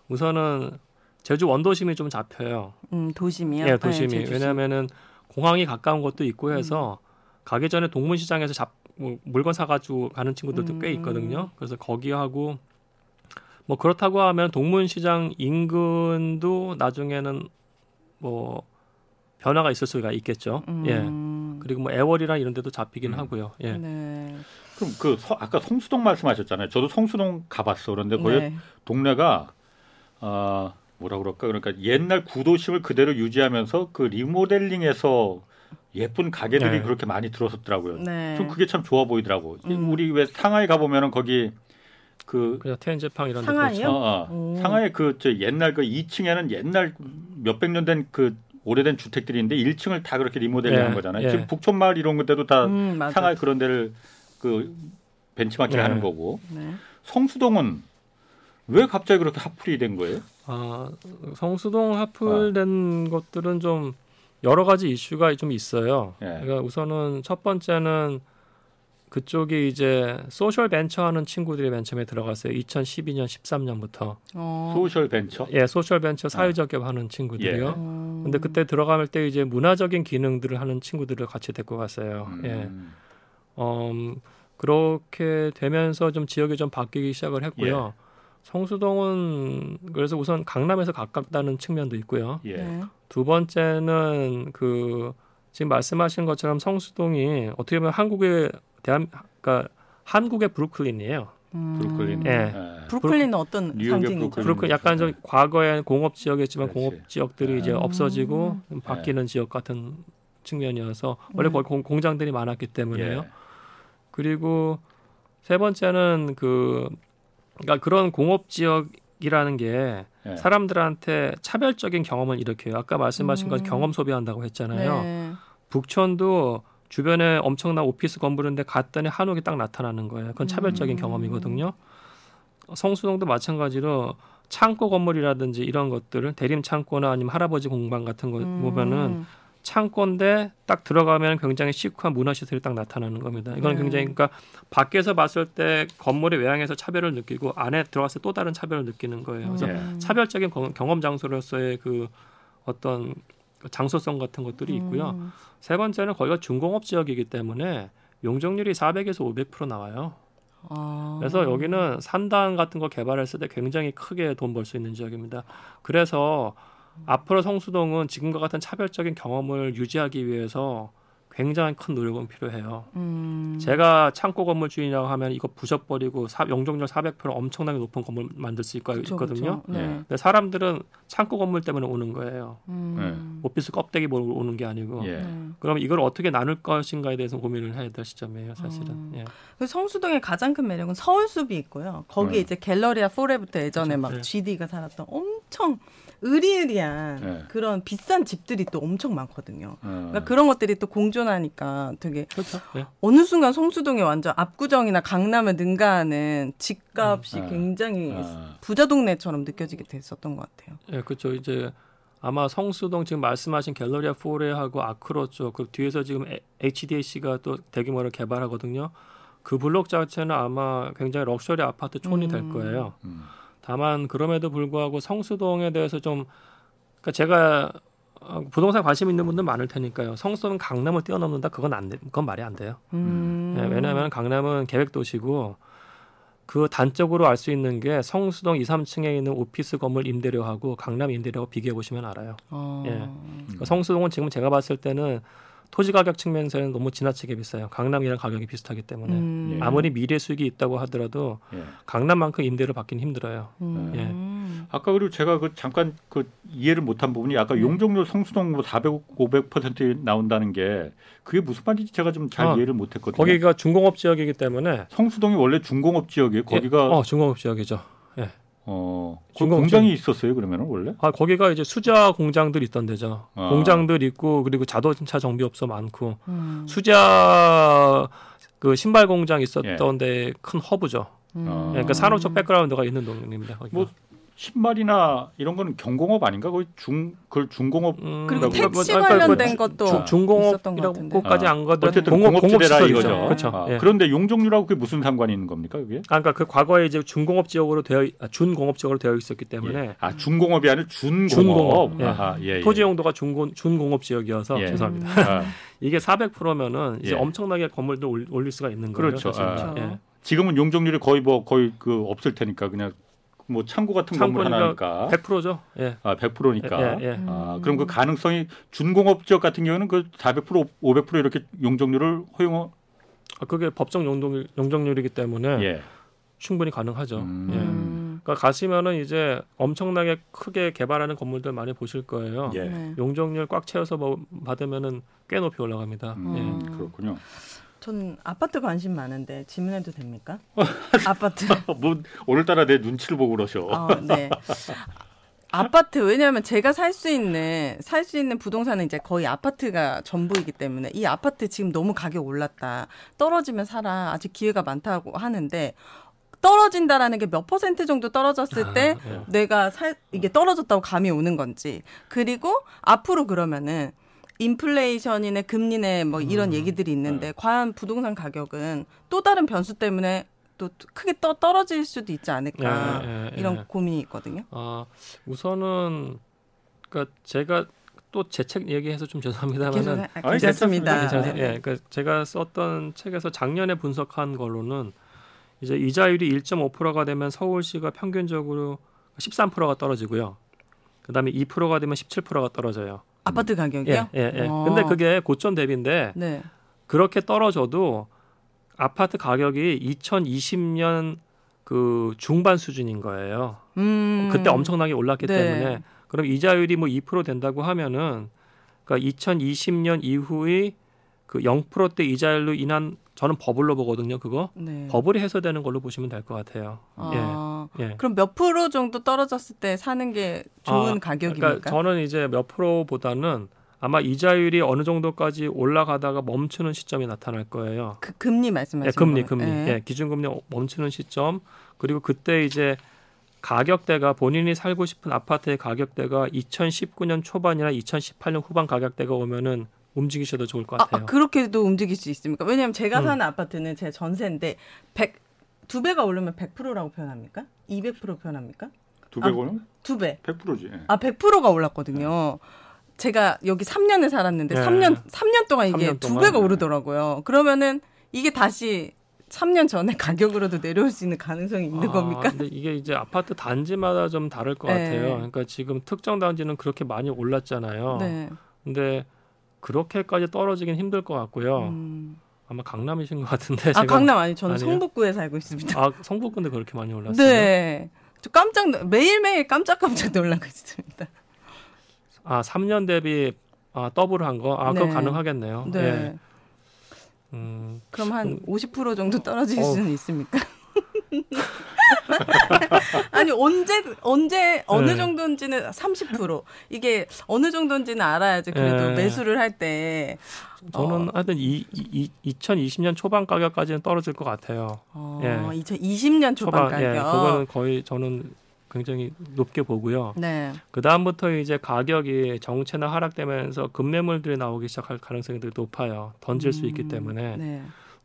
우선은 제주 원도심이 좀 잡혀요. 음, 도심이요? 네, 도심이. 네, 왜냐하면은 공항이 가까운 것도 있고 해서 음. 가기 전에 동문시장에서 잡 뭐, 물건 사가지고 가는 친구들도 음. 꽤 있거든요. 그래서 거기 하고 뭐 그렇다고 하면 동문시장 인근도 나중에는 뭐 변화가 있을 수가 있겠죠. 음. 예. 그리고 뭐 애월이랑 이런 데도 잡히긴 음. 하고요. 예. 네. 그럼 그 서, 아까 성수동 말씀하셨잖아요. 저도 성수동 가봤어. 그런데 거기 네. 동네가 아 어, 뭐라 그럴까 그러니까 옛날 구도심을 그대로 유지하면서 그 리모델링해서 예쁜 가게들이 네. 그렇게 많이 들어섰더라고요. 네. 좀 그게 참 좋아 보이더라고. 음. 우리 왜 상하이 가 보면은 거기 그 테엔제팡 이런 상하이요? 어, 어. 상하이 그저 옛날 그 2층에는 옛날 몇백 년 된 그 오래된 주택들이 있는데 1층을 다 그렇게 리모델링한 네. 거잖아요. 예. 지금 북촌마을 이런 것들도 다 음, 상하이 그런 데를 그 벤치마킹 네. 하는 거고. 네. 성수동은 왜 갑자기 그렇게 하풀이 된 거예요? 아 성수동 핫플 된 아. 것들은 좀 여러 가지 이슈가 좀 있어요. 예. 그러니까 우선은 첫 번째는 그쪽이 이제 social venture 하는 친구들이 맨 처음에 들어갔어요. 2012년, 13년부터. 어. social venture? 예, social venture 사회적 기업 하는 친구들이요. 예. 근데 그때 들어갈 때 이제 문화적인 기능들을 하는 친구들을 같이 데리고 갔어요. 음. 예. 음, 그렇게 되면서 좀 지역이 좀 바뀌기 시작을 했고요. 예. 성수동은 그래서 우선 강남에서 가깝다는 측면도 있고요. 예. 네. 두 번째는 그 지금 말씀하신 것처럼 성수동이 어떻게 보면 한국의 대한 그러니까 한국의 브루클린이에요. 음. 브루클린. 예. 네. 브루클린은 어떤 상징이죠? 브루클린 약간 좀 과거에 공업 지역이었지만 그렇지. 공업 지역들이 이제 음. 없어지고 바뀌는 네. 지역 같은 측면이어서 원래 음. 거기 공장들이 많았기 때문에요. 예. 그리고 세 번째는 그 그러니까 그런 공업 지역이라는 게 네. 사람들한테 차별적인 경험을 일으켜요. 아까 말씀하신 음. 것 경험 소비한다고 했잖아요. 네. 북촌도 주변에 엄청난 오피스 건물인데 갔더니 한옥이 딱 나타나는 거예요. 그건 차별적인 음. 경험이거든요. 성수동도 마찬가지로 창고 건물이라든지 이런 것들을 대림 창고나 아니면 할아버지 공방 같은 거 음. 보면은 창고인데 딱 들어가면 굉장히 시크한 문화 시설이 딱 나타나는 겁니다. 이건 네. 굉장히 그러니까 밖에서 봤을 때 건물의 외향에서 차별을 느끼고 안에 들어갔을 때 또 다른 차별을 느끼는 거예요. 그래서 네. 차별적인 경험 장소로서의 그 어떤 장소성 같은 것들이 있고요. 음. 세 번째는 거기가 중공업 지역이기 때문에 용적률이 400에서 500% 나와요. 아. 그래서 여기는 산단 같은 거 개발했을 때 굉장히 크게 돈 벌 수 있는 지역입니다. 그래서 앞으로 성수동은 지금과 같은 차별적인 경험을 유지하기 위해서 굉장히 큰 노력은 필요해요. 음. 제가 창고 건물 주인이라고 하면 이거 부셔버리고 사, 용적률 400% 엄청나게 높은 건물 만들 수 있, 그쵸, 있거든요. 그쵸. 네. 근데 사람들은 창고 건물 때문에 오는 거예요. 음. 네. 오피스 껍데기 보러 오는 게 아니고. 예. 네. 그럼 이걸 어떻게 나눌 것인가에 대해서 고민을 해야 될 시점이에요, 사실은. 음. 예. 그 성수동의 가장 큰 매력은 서울숲이 있고요. 거기 에 네. 이제 갤러리아 포레부터 예전에 그쵸, 막 네. GD가 살았던 엄청 으리으리한 네. 그런 비싼 집들이 또 엄청 많거든요. 네. 그러니까 그런 것들이 또 공존하니까 되게 그렇죠. 네. 어느 순간 송수동에 완전 압구정이나 강남을 능가하는 집값이 음. 굉장히 네. 부자 동네처럼 느껴지게 됐었던 것 같아요. 예, 그렇죠. 이제 아마 성수동 지금 말씀하신 갤러리아 포레하고 아크로 쪽그 뒤에서 지금 HDAC가 또 대규모로 개발하거든요. 그 블록 자체는 아마 굉장히 럭셔리 아파트 촌이 음. 될 거예요. 음. 다만 그럼에도 불구하고 성수동에 대해서 좀 그러니까 제가 어, 부동산 관심 있는 분들 많을 테니까요. 성수동 강남을 뛰어넘는다 그건 안 돼. 그건 말이 안 돼요. 음. 네, 왜냐하면 강남은 계획 도시고 그 단적으로 알 수 있는 게 성수동 2, 3층에 있는 오피스 건물 임대료하고 강남 임대료하고 비교해 보시면 알아요. 어. 예. 그러니까 성수동은 지금 제가 봤을 때는 토지 가격 측면에서는 너무 지나치게 비싸요. 강남이랑 가격이 비슷하기 때문에 음. 예. 아무리 미래 수익이 있다고 하더라도 예. 강남만큼 임대를 받기는 힘들어요. 음. 예. 아까 그리고 제가 그 잠깐 그 이해를 못한 부분이 아까 음. 용적률 성수동 뭐 400, 500% 나온다는 게 그게 무슨 말인지 제가 좀잘 아, 이해를 못했거든요. 거기가 중공업 지역이기 때문에 성수동이 원래 중공업 지역이에요. 거기가 어, 중공업 지역이죠. 예. 어, 공장이 있었어요 그러면 원래? 아 거기가 이제 수자 공장들 있던 데죠. 아. 공장들 있고 그리고 자동차 정비업소 많고 음. 수자 그 신발 공장 있었던 예. 데큰 허브죠. 음. 그러니까 산업적 백그라운드가 있는 동네입니다. 거기가. 뭐 신발이나 이런 거는 경공업 아닌가? 거의 중 그걸 중공업 음, 그리고 택시 뭐, 관련된 뭐, 것도 중, 공업이라고까지 안 가도 어쨌든 공업, 공업지대라 이거죠. 그렇죠. 아, 예. 그런데 용적률하고 그게 무슨 상관이 있는 겁니까, 그게? 아, 그러니까 그 과거에 이제 중공업 지역으로 되어 아, 준공업 지역으로 되어 있었기 때문에 예. 아 중공업이 아니라 준공업. 준공업. 예. 아하, 예, 예. 토지 용도가 중공 준공업 지역이어서 예. 죄송합니다. 음. [LAUGHS] 아. 이게 400%면은 이제 예. 엄청나게 건물도 올릴 수가 있는 거예요. 그렇죠. 아. 지금은 용적률이 거의 뭐 거의 그 없을 테니까 그냥 뭐 창고 같은 건물 하나니까 100%죠. 예. 아, 100%니까. 예, 예. 아, 그럼 그 가능성이 준공업 지역 같은 경우는 그 400% 500% 이렇게 용적률을 허용 아, 그게 법정 용동 용적률이기 때문에 예. 충분히 가능하죠. 음. 예. 그러니까 가시면은 이제 엄청나게 크게 개발하는 건물들 많이 보실 거예요. 예. 네. 용적률 꽉 채워서 뭐 받으면은 꽤 높이 올라갑니다. 음. 예. 그렇군요. 전 아파트 관심 많은데 질문해도 됩니까? [LAUGHS] 아파트. [LAUGHS] 뭐 오늘따라 내 눈치를 보고 그러셔. 어, 네. 아파트 왜냐하면 제가 살 수 있는 살 수 있는 부동산은 이제 거의 아파트가 전부이기 때문에 이 아파트 지금 너무 가격 올랐다 떨어지면 살아 아직 기회가 많다고 하는데 떨어진다라는 게 몇 퍼센트 정도 떨어졌을 때 아, 네. 내가 살 이게 떨어졌다고 감이 오는 건지 그리고 앞으로 그러면은 인플레이션이네 금리네 뭐 이런 음. 얘기들이 있는데 네. 과연 부동산 가격은 또 다른 변수 때문에 또 크게 떠 떨어질 수도 있지 않을까 예, 예, 예. 이런 고민이 있거든요. 아 우선은 그러니까 제가 또 제 책 얘기해서 좀 죄송합니다만은 아, 괜찮습니다. 네. 예, 그러니까 제가 썼던 책에서 작년에 분석한 걸로는 이제 이자율이 1.5%가 되면 서울시가 평균적으로 13%가 떨어지고요. 그다음에 2%가 되면 17%가 떨어져요. 아파트 가격이요? 예, 예, 예. 어. 근데 그게 고점 대비인데 네. 그렇게 떨어져도 아파트 가격이 2020년 그 중반 수준인 거예요. 음. 그때 엄청나게 올랐기 네. 때문에 그럼 이자율이 뭐 2% 된다고 하면은 그러니까 2020년 이후의 그 0%대 이자율로 인한 저는 버블로 보거든요. 그거 네. 버블이 해소되는 걸로 보시면 될 것 같아요. 아, 예. 예. 그럼 몇 프로 정도 떨어졌을 때 사는 게 좋은 아, 가격입니까? 그러니까 저는 이제 몇 프로보다는 아마 이자율이 어느 정도까지 올라가다가 멈추는 시점이 나타날 거예요. 그 금리 말씀하시는 예, 금리, 금리, 예. 예, 기준금리 멈추는 시점 그리고 그때 이제 가격대가 본인이 살고 싶은 아파트의 가격대가 2019년 초반이나 2018년 후반 가격대가 오면은 움직이셔도 좋을 것 아, 같아요. 아, 그렇게도 움직일 수 있습니까? 왜냐하면 제가 음. 사는 아파트는 제 전세인데 100, 두 배가 오르면 100%라고 표현합니까? 200% 표현합니까? 두 배고요? 아, 두 배. 100%지. 예. 아, 100%가 올랐거든요. 제가 여기 3년을 살았는데 네. 3년 3년 동안 이게 3년 두 배가 오르더라고요. 그러면은 이게 다시 3년 전에 [LAUGHS] 가격으로도 내려올 수 있는 가능성이 있는 아, 겁니까? 근데 이게 이제 아파트 단지마다 좀 다를 것 네. 같아요. 그러니까 지금 특정 단지는 그렇게 많이 올랐잖아요. 네. 근데 그렇게까지 떨어지긴 힘들 것 같고요. 음. 아마 강남이신 것 같은데. 아 강남 아니 저는 아니에요? 성북구에 살고 있습니다. 아 성북구인데 그렇게 많이 [LAUGHS] 올랐어요? 네. 저 깜짝 매일 매일 깜짝깜짝 놀라고 있습니다. 아 3년 대비 아 더블 한 거. 아 네. 그거 가능하겠네요. 네. 예. 음, 그럼 한 50% 음. 정도 떨어질 어. 수는 있습니까? [LAUGHS] [LAUGHS] 아니 언제 언제 어느 네. 정도인지는 30% 이게 어느 정도인지는 알아야지 그래도 네. 매수를 할 때 저는 어. 하여튼 이, 이, 2020년 초반 가격까지는 떨어질 것 같아요. 어, 예. 2020년 초반, 초반 예, 가격. 예, 그거는 거의 저는 굉장히 높게 보고요. 네. 그 다음부터 이제 가격이 정체나 하락되면서 급매물들이 나오기 시작할 가능성이 높아요. 던질 음, 수 있기 음, 때문에. 네.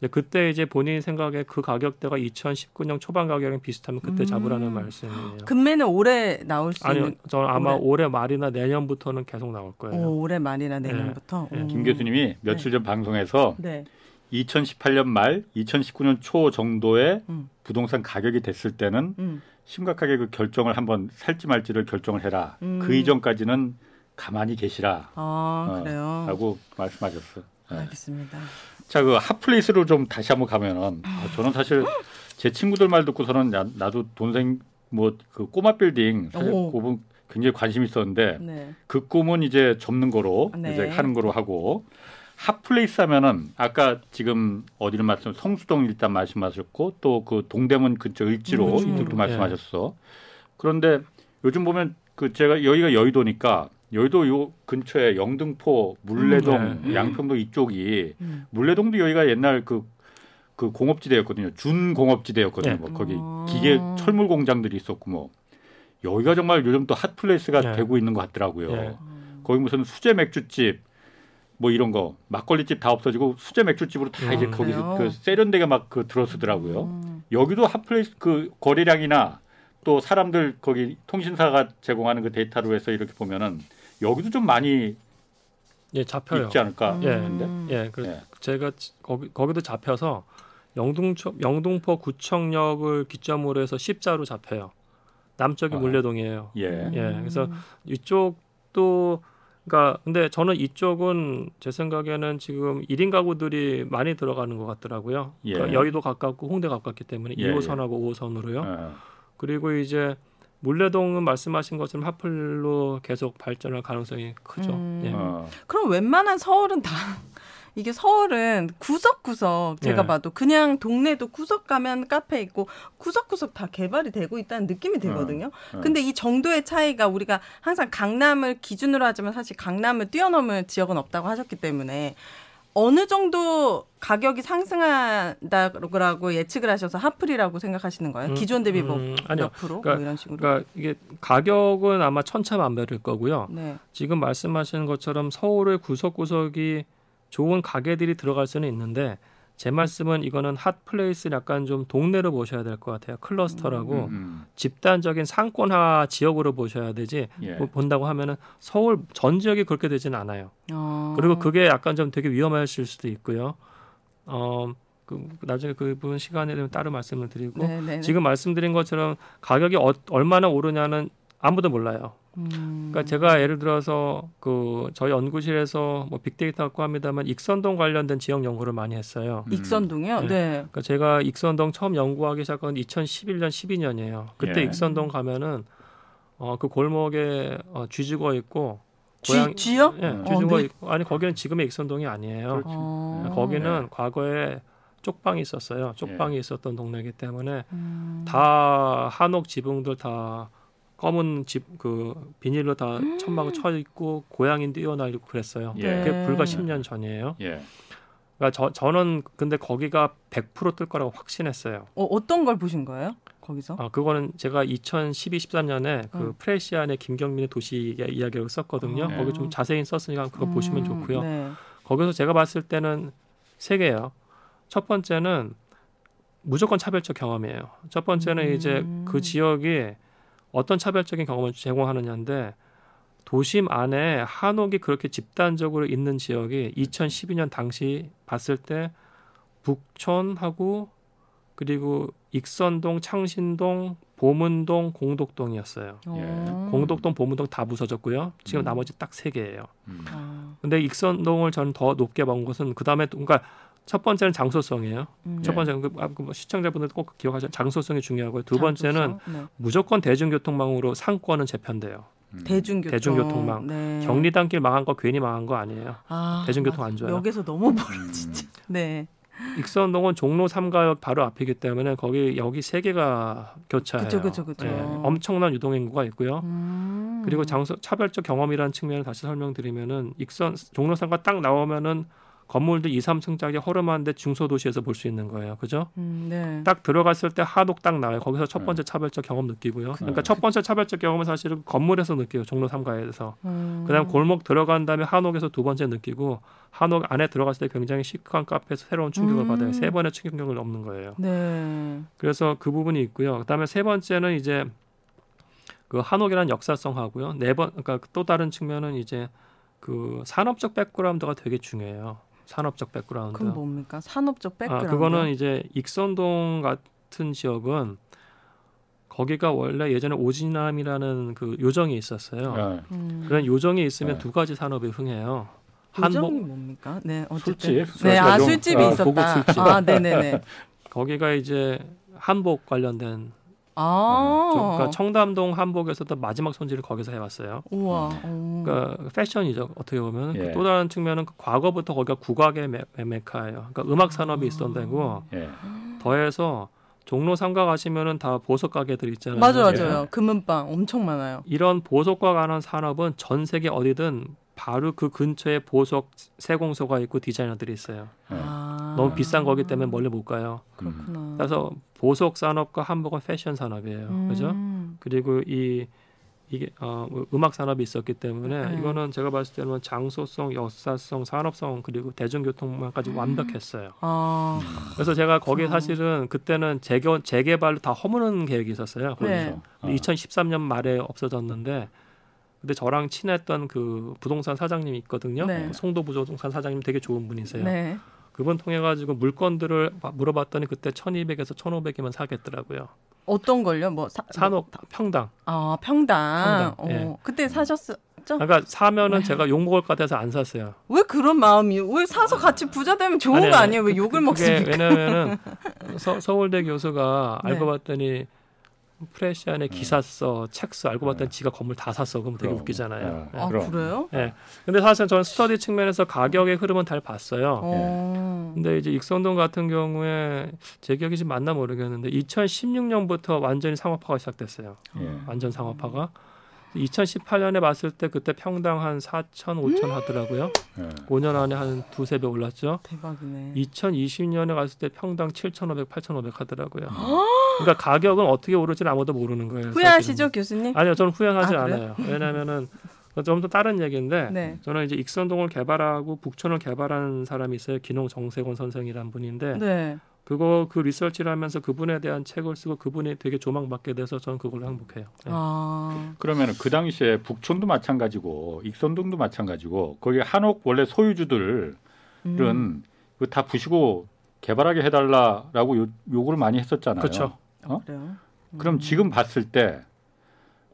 그때 이제 본인 생각에 그 가격대가 2019년 초반 가격이랑 비슷하면 그때 음. 잡으라는 말씀이에요. 금매는 올해 나올 수 아니요, 있는 저는 아마 올해. 올해 말이나 내년부터는 계속 나올 거예요. 오, 올해 말이나 네. 내년부터. 네. 김 교수님이 며칠 전 네. 방송에서 네. 2018년 말, 2019년 초 정도의 음. 부동산 가격이 됐을 때는 음. 심각하게 그 결정을 한번 살지 말지를 결정을 해라. 음. 그 이전까지는 가만히 계시라. 아, 어, 그래요. 라고 말씀하셨어요. 네. 알겠습니다. 자, 그 hot place로 좀 다시 한번 가면은 아, 저는 사실 제 친구들 말 듣고서는 나, 나도 돈생 뭐 그 꼬마 빌딩 사실. 그 부분 굉장히 관심 있었는데 네. 그 꿈은 이제 접는 거로 네. 이제 하는 거로 하고 핫플레이스 하면은 아까 지금 어디를 말씀 성수동 일단 말씀하셨고 또 그 동대문 근처 을지로 음, 이쪽도 말씀하셨어. 네. 그런데 요즘 보면 그 제가 여기가 여의도니까 여의도 요 근처에 영등포, 물레동, 음, 네. 양평동 이쪽이 음. 물레동도 여기가 옛날 그, 그 공업지대였거든요. 준 공업지대였거든요. 네. 뭐 거기 기계 철물 공장들이 있었고 뭐 여기가 정말 요즘 또 hot place가 네. 되고 있는 것 같더라고요. 네. 거기 무슨 수제 맥주집 뭐 이런 거 막걸리집 다 없어지고 수제 맥주집으로 다 음. 이제 거기 그 세련되게 막 그 들어서더라고요. 음. 여기도 hot place 그 거래량이나 또 사람들 거기 통신사가 제공하는 그 데이터로 해서 이렇게 보면은 여기도 좀 많이 예 잡혀요. 있지 않을까? 음. 예, 예. 그 예. 제가 거기 거기도 잡혀서 영등포 영등포 구청역을 기점으로 해서 십자로 잡혀요. 남쪽이 아. 물레동이에요. 예. 예. 그래서 이쪽도 그러니까 근데 저는 이쪽은 제 생각에는 지금 1인 가구들이 많이 들어가는 것 같더라고요. 예. 그러니까 여의도 가깝고 홍대 가깝기 때문에 예. 2호선하고 5호선으로요. 예. 그리고 이제 물레동은 말씀하신 것처럼 하플로 계속 발전할 가능성이 크죠. 음. 예. 어. 그럼 웬만한 서울은 다 [LAUGHS] 이게 서울은 구석구석 제가 예. 봐도 그냥 동네도 구석 가면 카페 있고 구석구석 다 개발이 되고 있다는 느낌이 들거든요. 어. 어. 근데 이 정도의 차이가 우리가 항상 강남을 기준으로 하지만 사실 강남을 뛰어넘을 지역은 없다고 하셨기 때문에 어느 정도 가격이 상승한다고 예측을 하셔서 하플이라고 생각하시는 거예요? 음, 기존 대비 뭐 음, 몇 프로 그러니까, 뭐 이런 식으로? 그러니까 이게 가격은 아마 천차만별일 거고요. 네. 지금 말씀하시는 것처럼 서울의 구석구석이 좋은 가게들이 들어갈 수는 있는데 제 말씀은 이거는 hot place 약간 좀 동네로 보셔야 될 것 같아요. cluster라고 음, 음, 음. 집단적인 상권화 지역으로 보셔야 되지 예. 뭐 본다고 하면은 서울 전 지역이 그렇게 되지는 않아요. 어. 그리고 그게 약간 좀 되게 위험하실 수도 있고요. 어, 그 나중에 그 부분 시간에 되면 따로 말씀을 드리고 네네네. 네, 네. 지금 말씀드린 것처럼 가격이 어, 얼마나 오르냐는 아무도 몰라요. 음. 그러니까 제가 예를 들어서 그 저희 연구실에서 뭐 빅데이터 갖고 합니다만 익선동 관련된 지역 연구를 많이 했어요. 음. 익선동이요? 네. 네. 그러니까 제가 익선동 처음 연구하기 시작한 2011년 12년이에요. 그때 예. 익선동 가면은 어 그 골목에 어, 쥐 죽어 있고 고양 쥐, 쥐요? 예, 쥐 죽어 어, 네. 있고 아니 거기는 지금의 익선동이 아니에요. 어. 거기는 네. 과거에 쪽방이 있었어요. 쪽방이 예. 있었던 동네이기 때문에 음. 다 한옥 지붕들 다 검은 집 그 비닐로 다 음. 천막을 쳐 있고 고양이 뛰어날리고 그랬어요. 예. 그게 불과 10년 전이에요. 예. 그러니까 저 저는 근데 거기가 100%뜰 거라고 확신했어요. 어, 어떤 걸 보신 거예요? 거기서? 아 그거는 제가 2012, 13년에 그 음. 프레시안의 김경민의 도시 이야기를 썼거든요. 어. 거기 좀 자세히 썼으니까 그거 음. 보시면 좋고요. 네. 거기서 제가 봤을 때는 세 개예요. 첫 번째는 무조건 차별적 경험이에요. 첫 번째는 음. 이제 그 지역이 어떤 차별적인 경험을 제공하느냐인데 도심 안에 한옥이 그렇게 집단적으로 있는 지역이 2012년 당시 봤을 때 북촌하고 그리고 익선동, 창신동, 보문동, 공덕동이었어요. 예. 공덕동, 보문동 다 부서졌고요. 지금 음. 나머지 딱 세 개예요. 음. 아. 근데 익선동을 저는 더 높게 본 것은 그 다음에 그러니까 첫 번째는 장소성이에요. 음. 첫 번째는 그, 아, 그뭐 시청자분들 꼭 기억하셔야 장소성이 중요하고요. 두 번째는 네. 무조건 대중교통망으로 상권은 재편돼요. 음. 대중교통. 대중교통망. 네. 경리단길 망한 거 괜히 망한 거 아니에요. 아, 대중교통 맞아. 안 좋아요. 역에서 너무 멀어 음. 진짜. 네. 익선동은 종로 3가역 바로 앞이기 때문에 거기 여기 세 개가 교차해요. 그렇죠, 그렇죠, 그렇죠. 네. 엄청난 유동 인구가 있고요. 음. 그리고 장소 차별적 경험이라는 측면을 다시 설명드리면은 익선 종로 3가 딱 나오면은 건물들 2, 3층짜리 허름한데 중소도시에서 볼 수 있는 거예요. 그죠? 음, 네. 딱 들어갔을 때 한옥 딱 나와요. 거기서 첫 번째 네. 차별적 경험 느끼고요. 그러니까 첫 번째 차별적 경험은 사실은 건물에서 느껴요. 종로 3가에서. 음. 그다음 골목 들어간 다음에 한옥에서 두 번째 느끼고 한옥 안에 들어갔을 때 굉장히 chic한 카페에서 새로운 충격을 음. 받아요. 세 번의 충격을 넘는 거예요. 네. 그래서 그 부분이 있고요. 그다음에 세 번째는 이제 그 한옥이라는 역사성하고요. 네 번 그러니까 또 다른 측면은 이제 그 산업적 background가 되게 중요해요. 산업적 background. 그건 뭡니까? 산업적 background. 아, 그거는 이제 익선동 같은 지역은 거기가 원래 예전에 오진암이라는 그 요정이 있었어요. 네. 음. 그런 요정이 있으면 네. 두 가지 산업이 흥해요. 한복 뭡니까? 네, 어쨌든. 술집. 네, 아 술집이 아, 있었다. 술집. 아, 네, 네, 네. 거기가 이제 한복 관련된 아. 네. 그러니까 청담동 한복에서도 마지막 손질을 거기서 해왔어요. 우와. 음. 그러니까 패션이죠. 어떻게 보면 예. 또 다른 측면은 그 과거부터 거기가 국악의 메, 메카예요. 그러니까 음악 산업이 있었던 데고 예. 더해서 종로 상가 가시면은 다 보석 가게들 있잖아요. 맞아요, 맞아요. 금은방 엄청 많아요. 이런 보석과 관한 산업은 전 세계 어디든 바로 그 근처에 보석 세공소가 있고 디자이너들이 있어요. 아. 너무 비싼 거기 때문에 멀리 못 가요. 그렇구나. 그래서 보석 산업과 한복은 패션 산업이에요. 음. 그죠? 그리고 이 이게 어, 뭐 음악 산업이 있었기 때문에 네. 이거는 제가 봤을 때는 장소성, 역사성, 산업성 그리고 대중교통만까지 음. 완벽했어요. 아. 그래서 제가 거기 사실은 그때는 재개 재개발로 다 허무는 계획이 있었어요. 그렇죠. 네. 2013년 말에 없어졌는데 근데 저랑 친했던 그 부동산 사장님이 있거든요. 네. 송도 부동산 사장님 되게 좋은 분이세요. 네. 그분 통해 가지고 물건들을 물어봤더니 그때 1,200에서 1,500이면 사겠더라고요. 어떤 걸요? 뭐 사, 산옥 뭐, 평당. 아 평당. 평당. 어, 예. 그때 사셨어. 그러니까 사면은 네. 제가 욕 먹을 것 같아서 안 샀어요. 왜 그런 마음이? 왜 사서 같이 부자 되면 좋은 아니, 거 아니에요? 왜 욕을 먹습니까? 왜냐면은 서, 울대 교수가 네. 알고 봤더니 프레시 안에 네. 기사 써, 책 써, 알고 봤더니 네. 지가 건물 다 샀어. 그럼 되게 웃기잖아요. 네. 아, 그래요? 네. 근데 사실 저는 스터디 측면에서 가격의 흐름은 잘 봤어요. 어. 근데 이제 익선동 같은 경우에 제 기억이 지금 맞나 모르겠는데 2016년부터 완전히 상업화가 시작됐어요. 예. 완전 상업화가. 2018년에 봤을 때 그때 평당 한 4천, 5천 음. 하더라고요. 네. 5년 안에 한 두세 배 올랐죠. 대박이네. 2020년에 갔을 때 평당 7,500, 8,500 하더라고요. 그러니까 가격은 어떻게 오를지는 아무도 모르는 거예요. 후회하시죠, 사실은. 교수님? 아니요, 저는 후회하지 아, 않아요. 왜냐면은 좀더 다른 얘기인데 네. 저는 이제 익선동을 개발하고 북촌을 개발한 사람이 있어요. 기농 정세권 선생이라는 분인데 네. 그거 그 리서치를 하면서 그분에 대한 책을 쓰고 그분이 되게 조망받게 돼서 저는 그걸로 행복해요. 네. 아. 그러면 그 당시에 북촌도 마찬가지고 익선동도 마찬가지고 거기 한옥 원래 소유주들은 음. 그다 부시고 개발하게 해달라라고 요, 요구를 많이 했었잖아요. 그렇죠. 어? 아, 음. 그럼 지금 봤을 때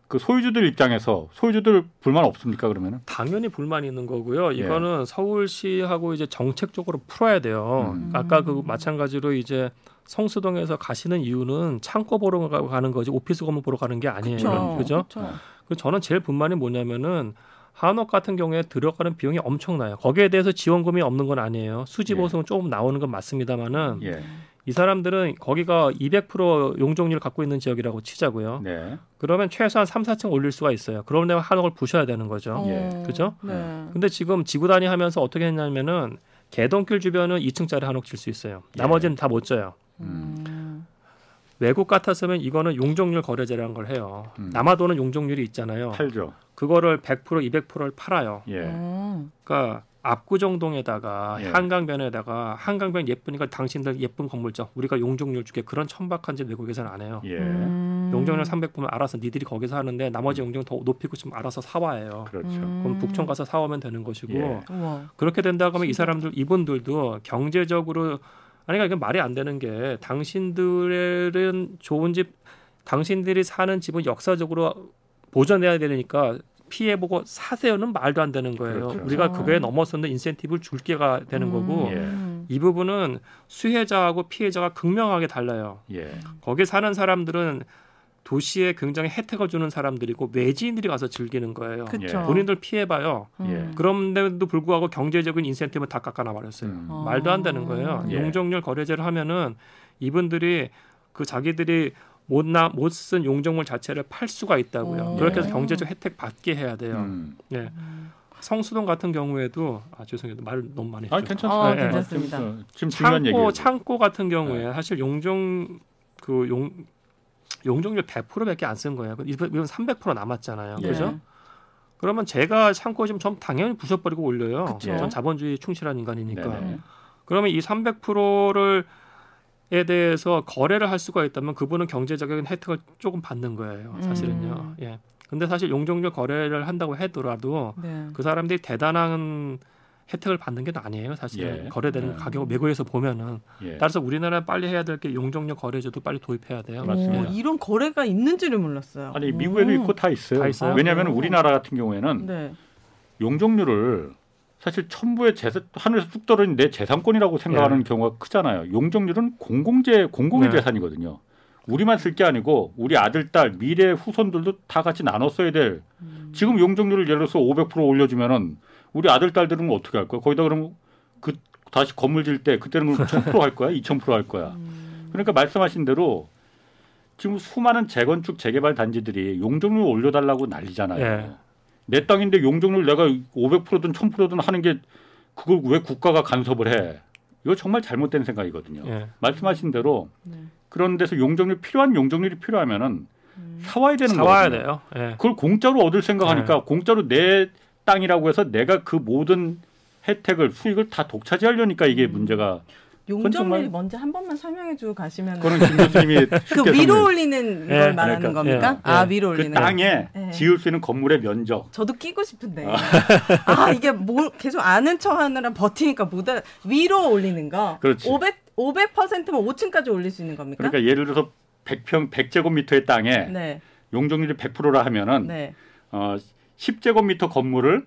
그 소유주들 입장에서 소유주들 불만 없습니까 그러면은? 당연히 불만이 있는 거고요. 예. 이거는 예. 서울시하고 이제 정책적으로 풀어야 돼요. 음. 아까 그 마찬가지로 이제 성수동에서 가시는 이유는 창고 보러 가는 거지 오피스 건물 보러 가는 게 아니에요. 그죠? 그 저는 제일 불만이 뭐냐면은 한옥 같은 경우에 들어가는 비용이 엄청나요. 거기에 대해서 지원금이 없는 건 아니에요. 수지 보수는 예. 조금 나오는 건 맞습니다만은 예. 이 사람들은 거기가 200% 용적률을 갖고 있는 지역이라고 치자고요. 네. 그러면 최소한 3, 4층 올릴 수가 있어요. 그러면 한옥을 부셔야 되는 거죠. 예. 그죠? 네. 근데 지금 지구 단위 하면서 어떻게 했냐면은 개동길 주변은 2층짜리 한옥 질 수 있어요. 예. 나머지는 다못 져요. 음. 외국 같았으면 이거는 용적률 거래제라는 걸 해요. 음. 남아도는 용적률이 있잖아요. 팔죠. 그거를 100% 200%를 팔아요. 예. 음. 그러니까 압구정동에다가 예. 한강변에다가 한강변 예쁘니까 당신들 예쁜 건물죠. 우리가 용적률 주게 그런 천박한 집 외국에서는 안 해요. 예. 음. 용적률 300분면 알아서 니들이 거기서 하는데 나머지 음. 용적률 더 높이고 좀 알아서 사와요. 그렇죠. 음. 그럼 북촌 가서 사오면 되는 것이고 예. 그렇게 된다 그러면 이 사람들 이분들도 경제적으로 아니 그러니까 말이 안 되는 게 당신들은 좋은 집 당신들이 사는 집은 역사적으로 보존해야 되니까 피해 보고 사세요는 말도 안 되는 거예요. 그렇죠. 우리가 그거에 넘어서는 인센티브를 줄 게가 되는 음. 거고 예. 이 부분은 수혜자하고 피해자가 극명하게 달라요. 예. 거기 사는 사람들은 도시에 굉장히 혜택을 주는 사람들이고 외지인들이 가서 즐기는 거예요. 그쵸. 본인들 피해봐요. 음. 예. 그런데도 불구하고 경제적인 인센티브는 다 깎아놔버렸어요. 음. 말도 안 되는 거예요. 예. 용적률 거래제를 하면은 이분들이 그 자기들이 못나 못 쓴 용적물 자체를 팔 수가 있다고요. 오. 그렇게 해서 경제적 혜택 받게 해야 돼요. 음. 네. 성수동 같은 경우에도 아 죄송해요 말 너무 많이 했죠. 아 괜찮습니다. 어, 네. 괜찮습니다. 지금 중요한 창고 창고 같은 경우에 네. 사실 용종 그 용 용적률 100%밖에 안 쓴 거예요. 이건 300% 남았잖아요. 네. 그죠? 그러면 제가 창고 지금 전 당연히 부숴버리고 올려요. 그쵸? 전 자본주의 충실한 인간이니까. 네 그러면 이 300%를 에 대해서 거래를 할 수가 있다면 그분은 경제적인 혜택을 조금 받는 거예요. 사실은요. 음. 예. 근데 사실 용적률 거래를 한다고 하더라도 네. 그 사람들이 대단한 혜택을 받는 게 아니에요. 사실 예. 거래되는 예. 가격을 매국에서 보면은 예. 따라서 우리나라 빨리 해야 될 게 용적률 거래제도 빨리 도입해야 돼요. 맞습니다. 오, 이런 거래가 있는지를 몰랐어요. 아니 미국에도 오. 있고 다 있어요. 다 있어요? 왜냐하면 아, 우리나라 같은 경우에는 네. 용적률을 사실 첨부의 재산 하늘에서 뚝 떨어진 내 재산권이라고 생각하는 예. 경우가 크잖아요. 용적률은 공공재 공공의 네. 재산이거든요. 우리만 쓸 게 아니고 우리 아들 딸 미래 후손들도 다 같이 나눠 써야 될. 음. 지금 용적률을 예를 들어서 500% 올려주면은 우리 아들 딸들은 어떻게 할 거야? 거기다 그러면 그 다시 건물 질 때 그때는 1000%할 거야, [LAUGHS] 2000%할 거야. 음. 그러니까 말씀하신 대로 지금 수많은 재건축 재개발 단지들이 용적률 올려달라고 난리잖아요. 예. 내 땅인데 용적률 내가 500%든 1000%든 하는 게 그걸 왜 국가가 간섭을 해? 이거 정말 잘못된 생각이거든요. 예. 말씀하신 대로 네. 그런 데서 용적률 필요한 용적률이 필요하면은 음. 사와야 되는 거예요. 사와야 돼요. 네. 그걸 공짜로 얻을 생각하니까 네. 공짜로 내 땅이라고 해서 내가 그 모든 혜택을 수익을 다 독차지하려니까 이게 음. 문제가 용적률이 뭔지 한 번만 설명해 주고 가시면 그런 김 교수님이 [LAUGHS] 그 위로 올리는 걸 네, 말하는 그러니까, 겁니까? 네, 아 위로 그 올리는 그 땅에 네. 지을 수 있는 건물의 면적. 저도 끼고 싶은데 아, [LAUGHS] 아 이게 뭐 계속 아는 척하느라 버티니까 못 알아. 위로 올리는 거. 그렇지. 500 500%면 5층까지 올릴 수 있는 겁니까? 그러니까 예를 들어서 100평 100제곱미터의 땅에 네. 용적률이 100%라 하면은 네. 어 10제곱미터 건물을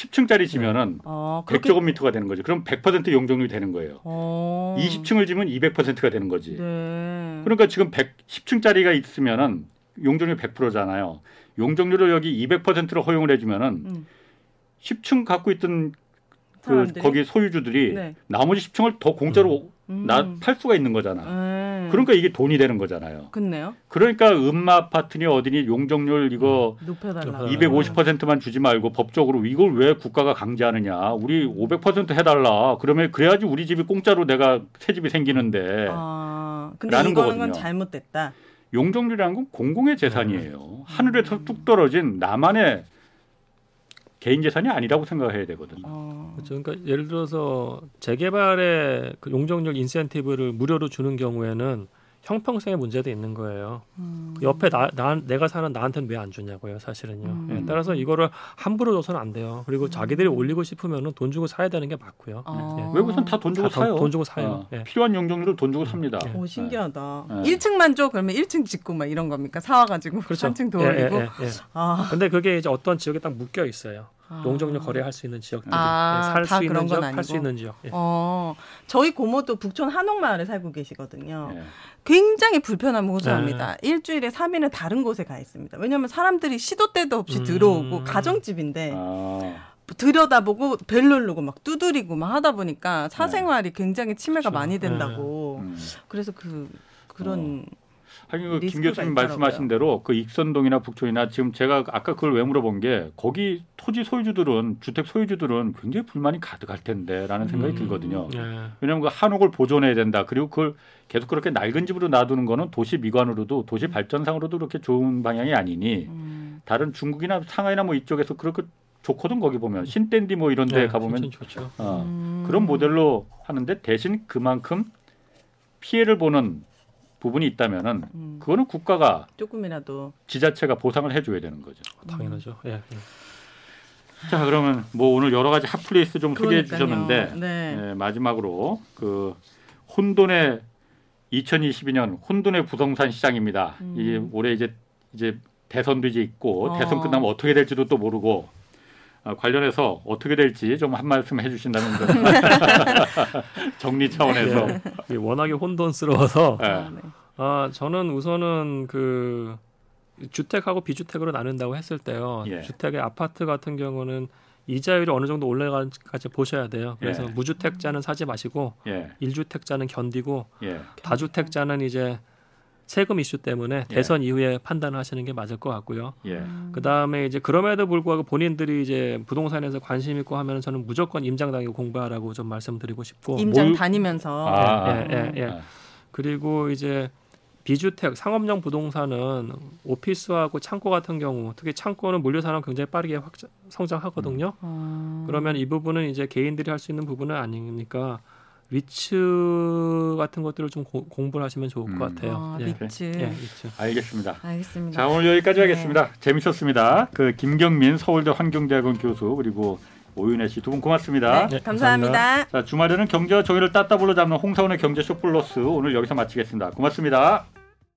10층짜리 지면은 어, 100제곱미터가 되는 거죠. 그럼 100% 용적률이 되는 거예요. 어. 20층을 지면 200%가 되는 거지. 네. 그러니까 지금 100, 10층짜리가 있으면은 용적률 100%잖아요. 용적률을 여기 200%로 허용을 해주면은 음. 10층 갖고 있던 그 거기 소유주들이 네. 나머지 10층을 더 공짜로 음. 나 팔 수가 있는 거잖아. 음. 그러니까 이게 돈이 되는 거잖아요. 그네요. 그러니까 음마 아파트니 어디니 용적률 이거 음. 250%만 주지 말고 법적으로 이걸 왜 국가가 강제하느냐. 우리 500% 해달라. 그러면 그래야지 우리 집이 공짜로 내가 새 집이 생기는데. 아, 근데 이거는 거거든요. 건 잘못됐다. 용적률이라는 건 공공의 재산이에요. 음. 하늘에서 뚝 떨어진 나만의 개인 재산이 아니라고 생각해야 되거든요. 어. 그렇죠. 그러니까 예를 들어서 재개발의 그 용적률 인센티브를 무료로 주는 경우에는 형평성의 문제도 있는 거예요. 음. 옆에 나, 나, 내가 사는 나한테는 왜 안 주냐고요, 사실은요. 음. 예, 따라서 이거를 함부로 줘서는 안 돼요. 그리고 음. 자기들이 올리고 싶으면은 돈 주고 사야 되는 게 맞고요. 아. 예. 외국에서는 다돈 주고 다 사요. 돈, 주고 사요. 아. 예. 필요한 용적률을 돈 주고 삽니다. 오 신기하다. 예. 1층만 줘 그러면 1층 짓고 막 이런 겁니까? 사와가지고 그렇죠. 3층 더 올리고. 예, 예, 예. 아. 근데 그게 이제 어떤 지역에 딱 묶여 있어요. 아. 용적률 거래할 수 있는 지역들이 아, 예, 살수 있는 지역, 팔 수 있는 지역. 예. 어, 저희 고모도 북촌 한옥마을에 살고 계시거든요. 예. 굉장히 불편함을 호소합니다. 네. 일주일에 3일은 다른 곳에 가 있습니다. 왜냐하면 사람들이 시도 때도 없이 음. 들어오고 가정집인데 아. 들여다보고 벨 누르고 막 두드리고 막 하다 보니까 사생활이 굉장히 침해가 그렇죠. 많이 된다고. 네. 음. 그래서 그 그런 어. 하긴 그김 교수님 말씀하신 대로 그 익선동이나 북촌이나 지금 제가 아까 그걸 왜 물어본 게 거기 토지 소유주들은 주택 소유주들은 굉장히 불만이 가득할 텐데라는 생각이 음, 들거든요. 네. 왜냐하면 그 한옥을 보존해야 된다. 그리고 그걸 계속 그렇게 낡은 집으로 놔두는 거는 도시 미관으로도 도시 발전상으로도 그렇게 좋은 방향이 아니니 음. 다른 중국이나 상하이나 뭐 이쪽에서 그렇게 좋거든 거기 보면 신댄디 뭐 이런 데 네, 가보면 어, 음. 그런 모델로 하는데 대신 그만큼 피해를 보는 부분이 있다면은 음. 그거는 국가가 조금이라도 지자체가 보상을 해줘야 되는 거죠. 당연하죠. 예. 예. 자 그러면 뭐 오늘 여러 가지 핫플레이스 좀 소개해 주셨는데 네. 네, 마지막으로 그 혼돈의 2022년 혼돈의 부동산 시장입니다. 음. 이 올해 이제 이제 대선도 이제 있고 어. 대선 끝나면 어떻게 될지도 또 모르고 어, 관련해서 어떻게 될지 좀 한 말씀 해주신다면 [LAUGHS] 정리 차원에서 네. 워낙에 혼돈스러워서 네. 아, 네. 아 저는 우선은 그 주택하고 비주택으로 나눈다고 했을 때요. 예. 주택의 아파트 같은 경우는 이자율이 어느 정도 올라가지 보셔야 돼요. 그래서 예. 무주택자는 사지 마시고 예. 1주택자는 견디고 예. 다주택자는 이제 세금 이슈 때문에 예. 대선 이후에 판단하시는 게 맞을 것 같고요. 예. 그 다음에 이제 그럼에도 불구하고 본인들이 이제 부동산에서 관심 있고 하면 저는 무조건 임장 다니고 공부하라고 좀 말씀드리고 싶고 임장 뭘... 다니면서 아, 예, 예, 예, 예. 그리고 이제 비주택 상업용 부동산은 오피스하고 창고 같은 경우 특히 창고는 물류 산업 굉장히 빠르게 확장 성장하거든요. 음. 그러면 이 부분은 이제 개인들이 할 수 있는 부분은 아니니까 리츠 같은 것들을 좀 고, 공부를 하시면 좋을 것 음. 같아요. 아, 예. 리츠. 예, 리츠. 알겠습니다. 알겠습니다. 자 오늘 여기까지 네. 하겠습니다. 재밌었습니다. 그 김경민 서울대 환경대학원 교수 그리고 오윤혜 씨 두 분 고맙습니다. 네, 감사합니다. 감사합니다. 자 주말에는 경제와 정의를 따따블로 잡는 홍사원의 경제 쇼 플러스 오늘 여기서 마치겠습니다. 고맙습니다.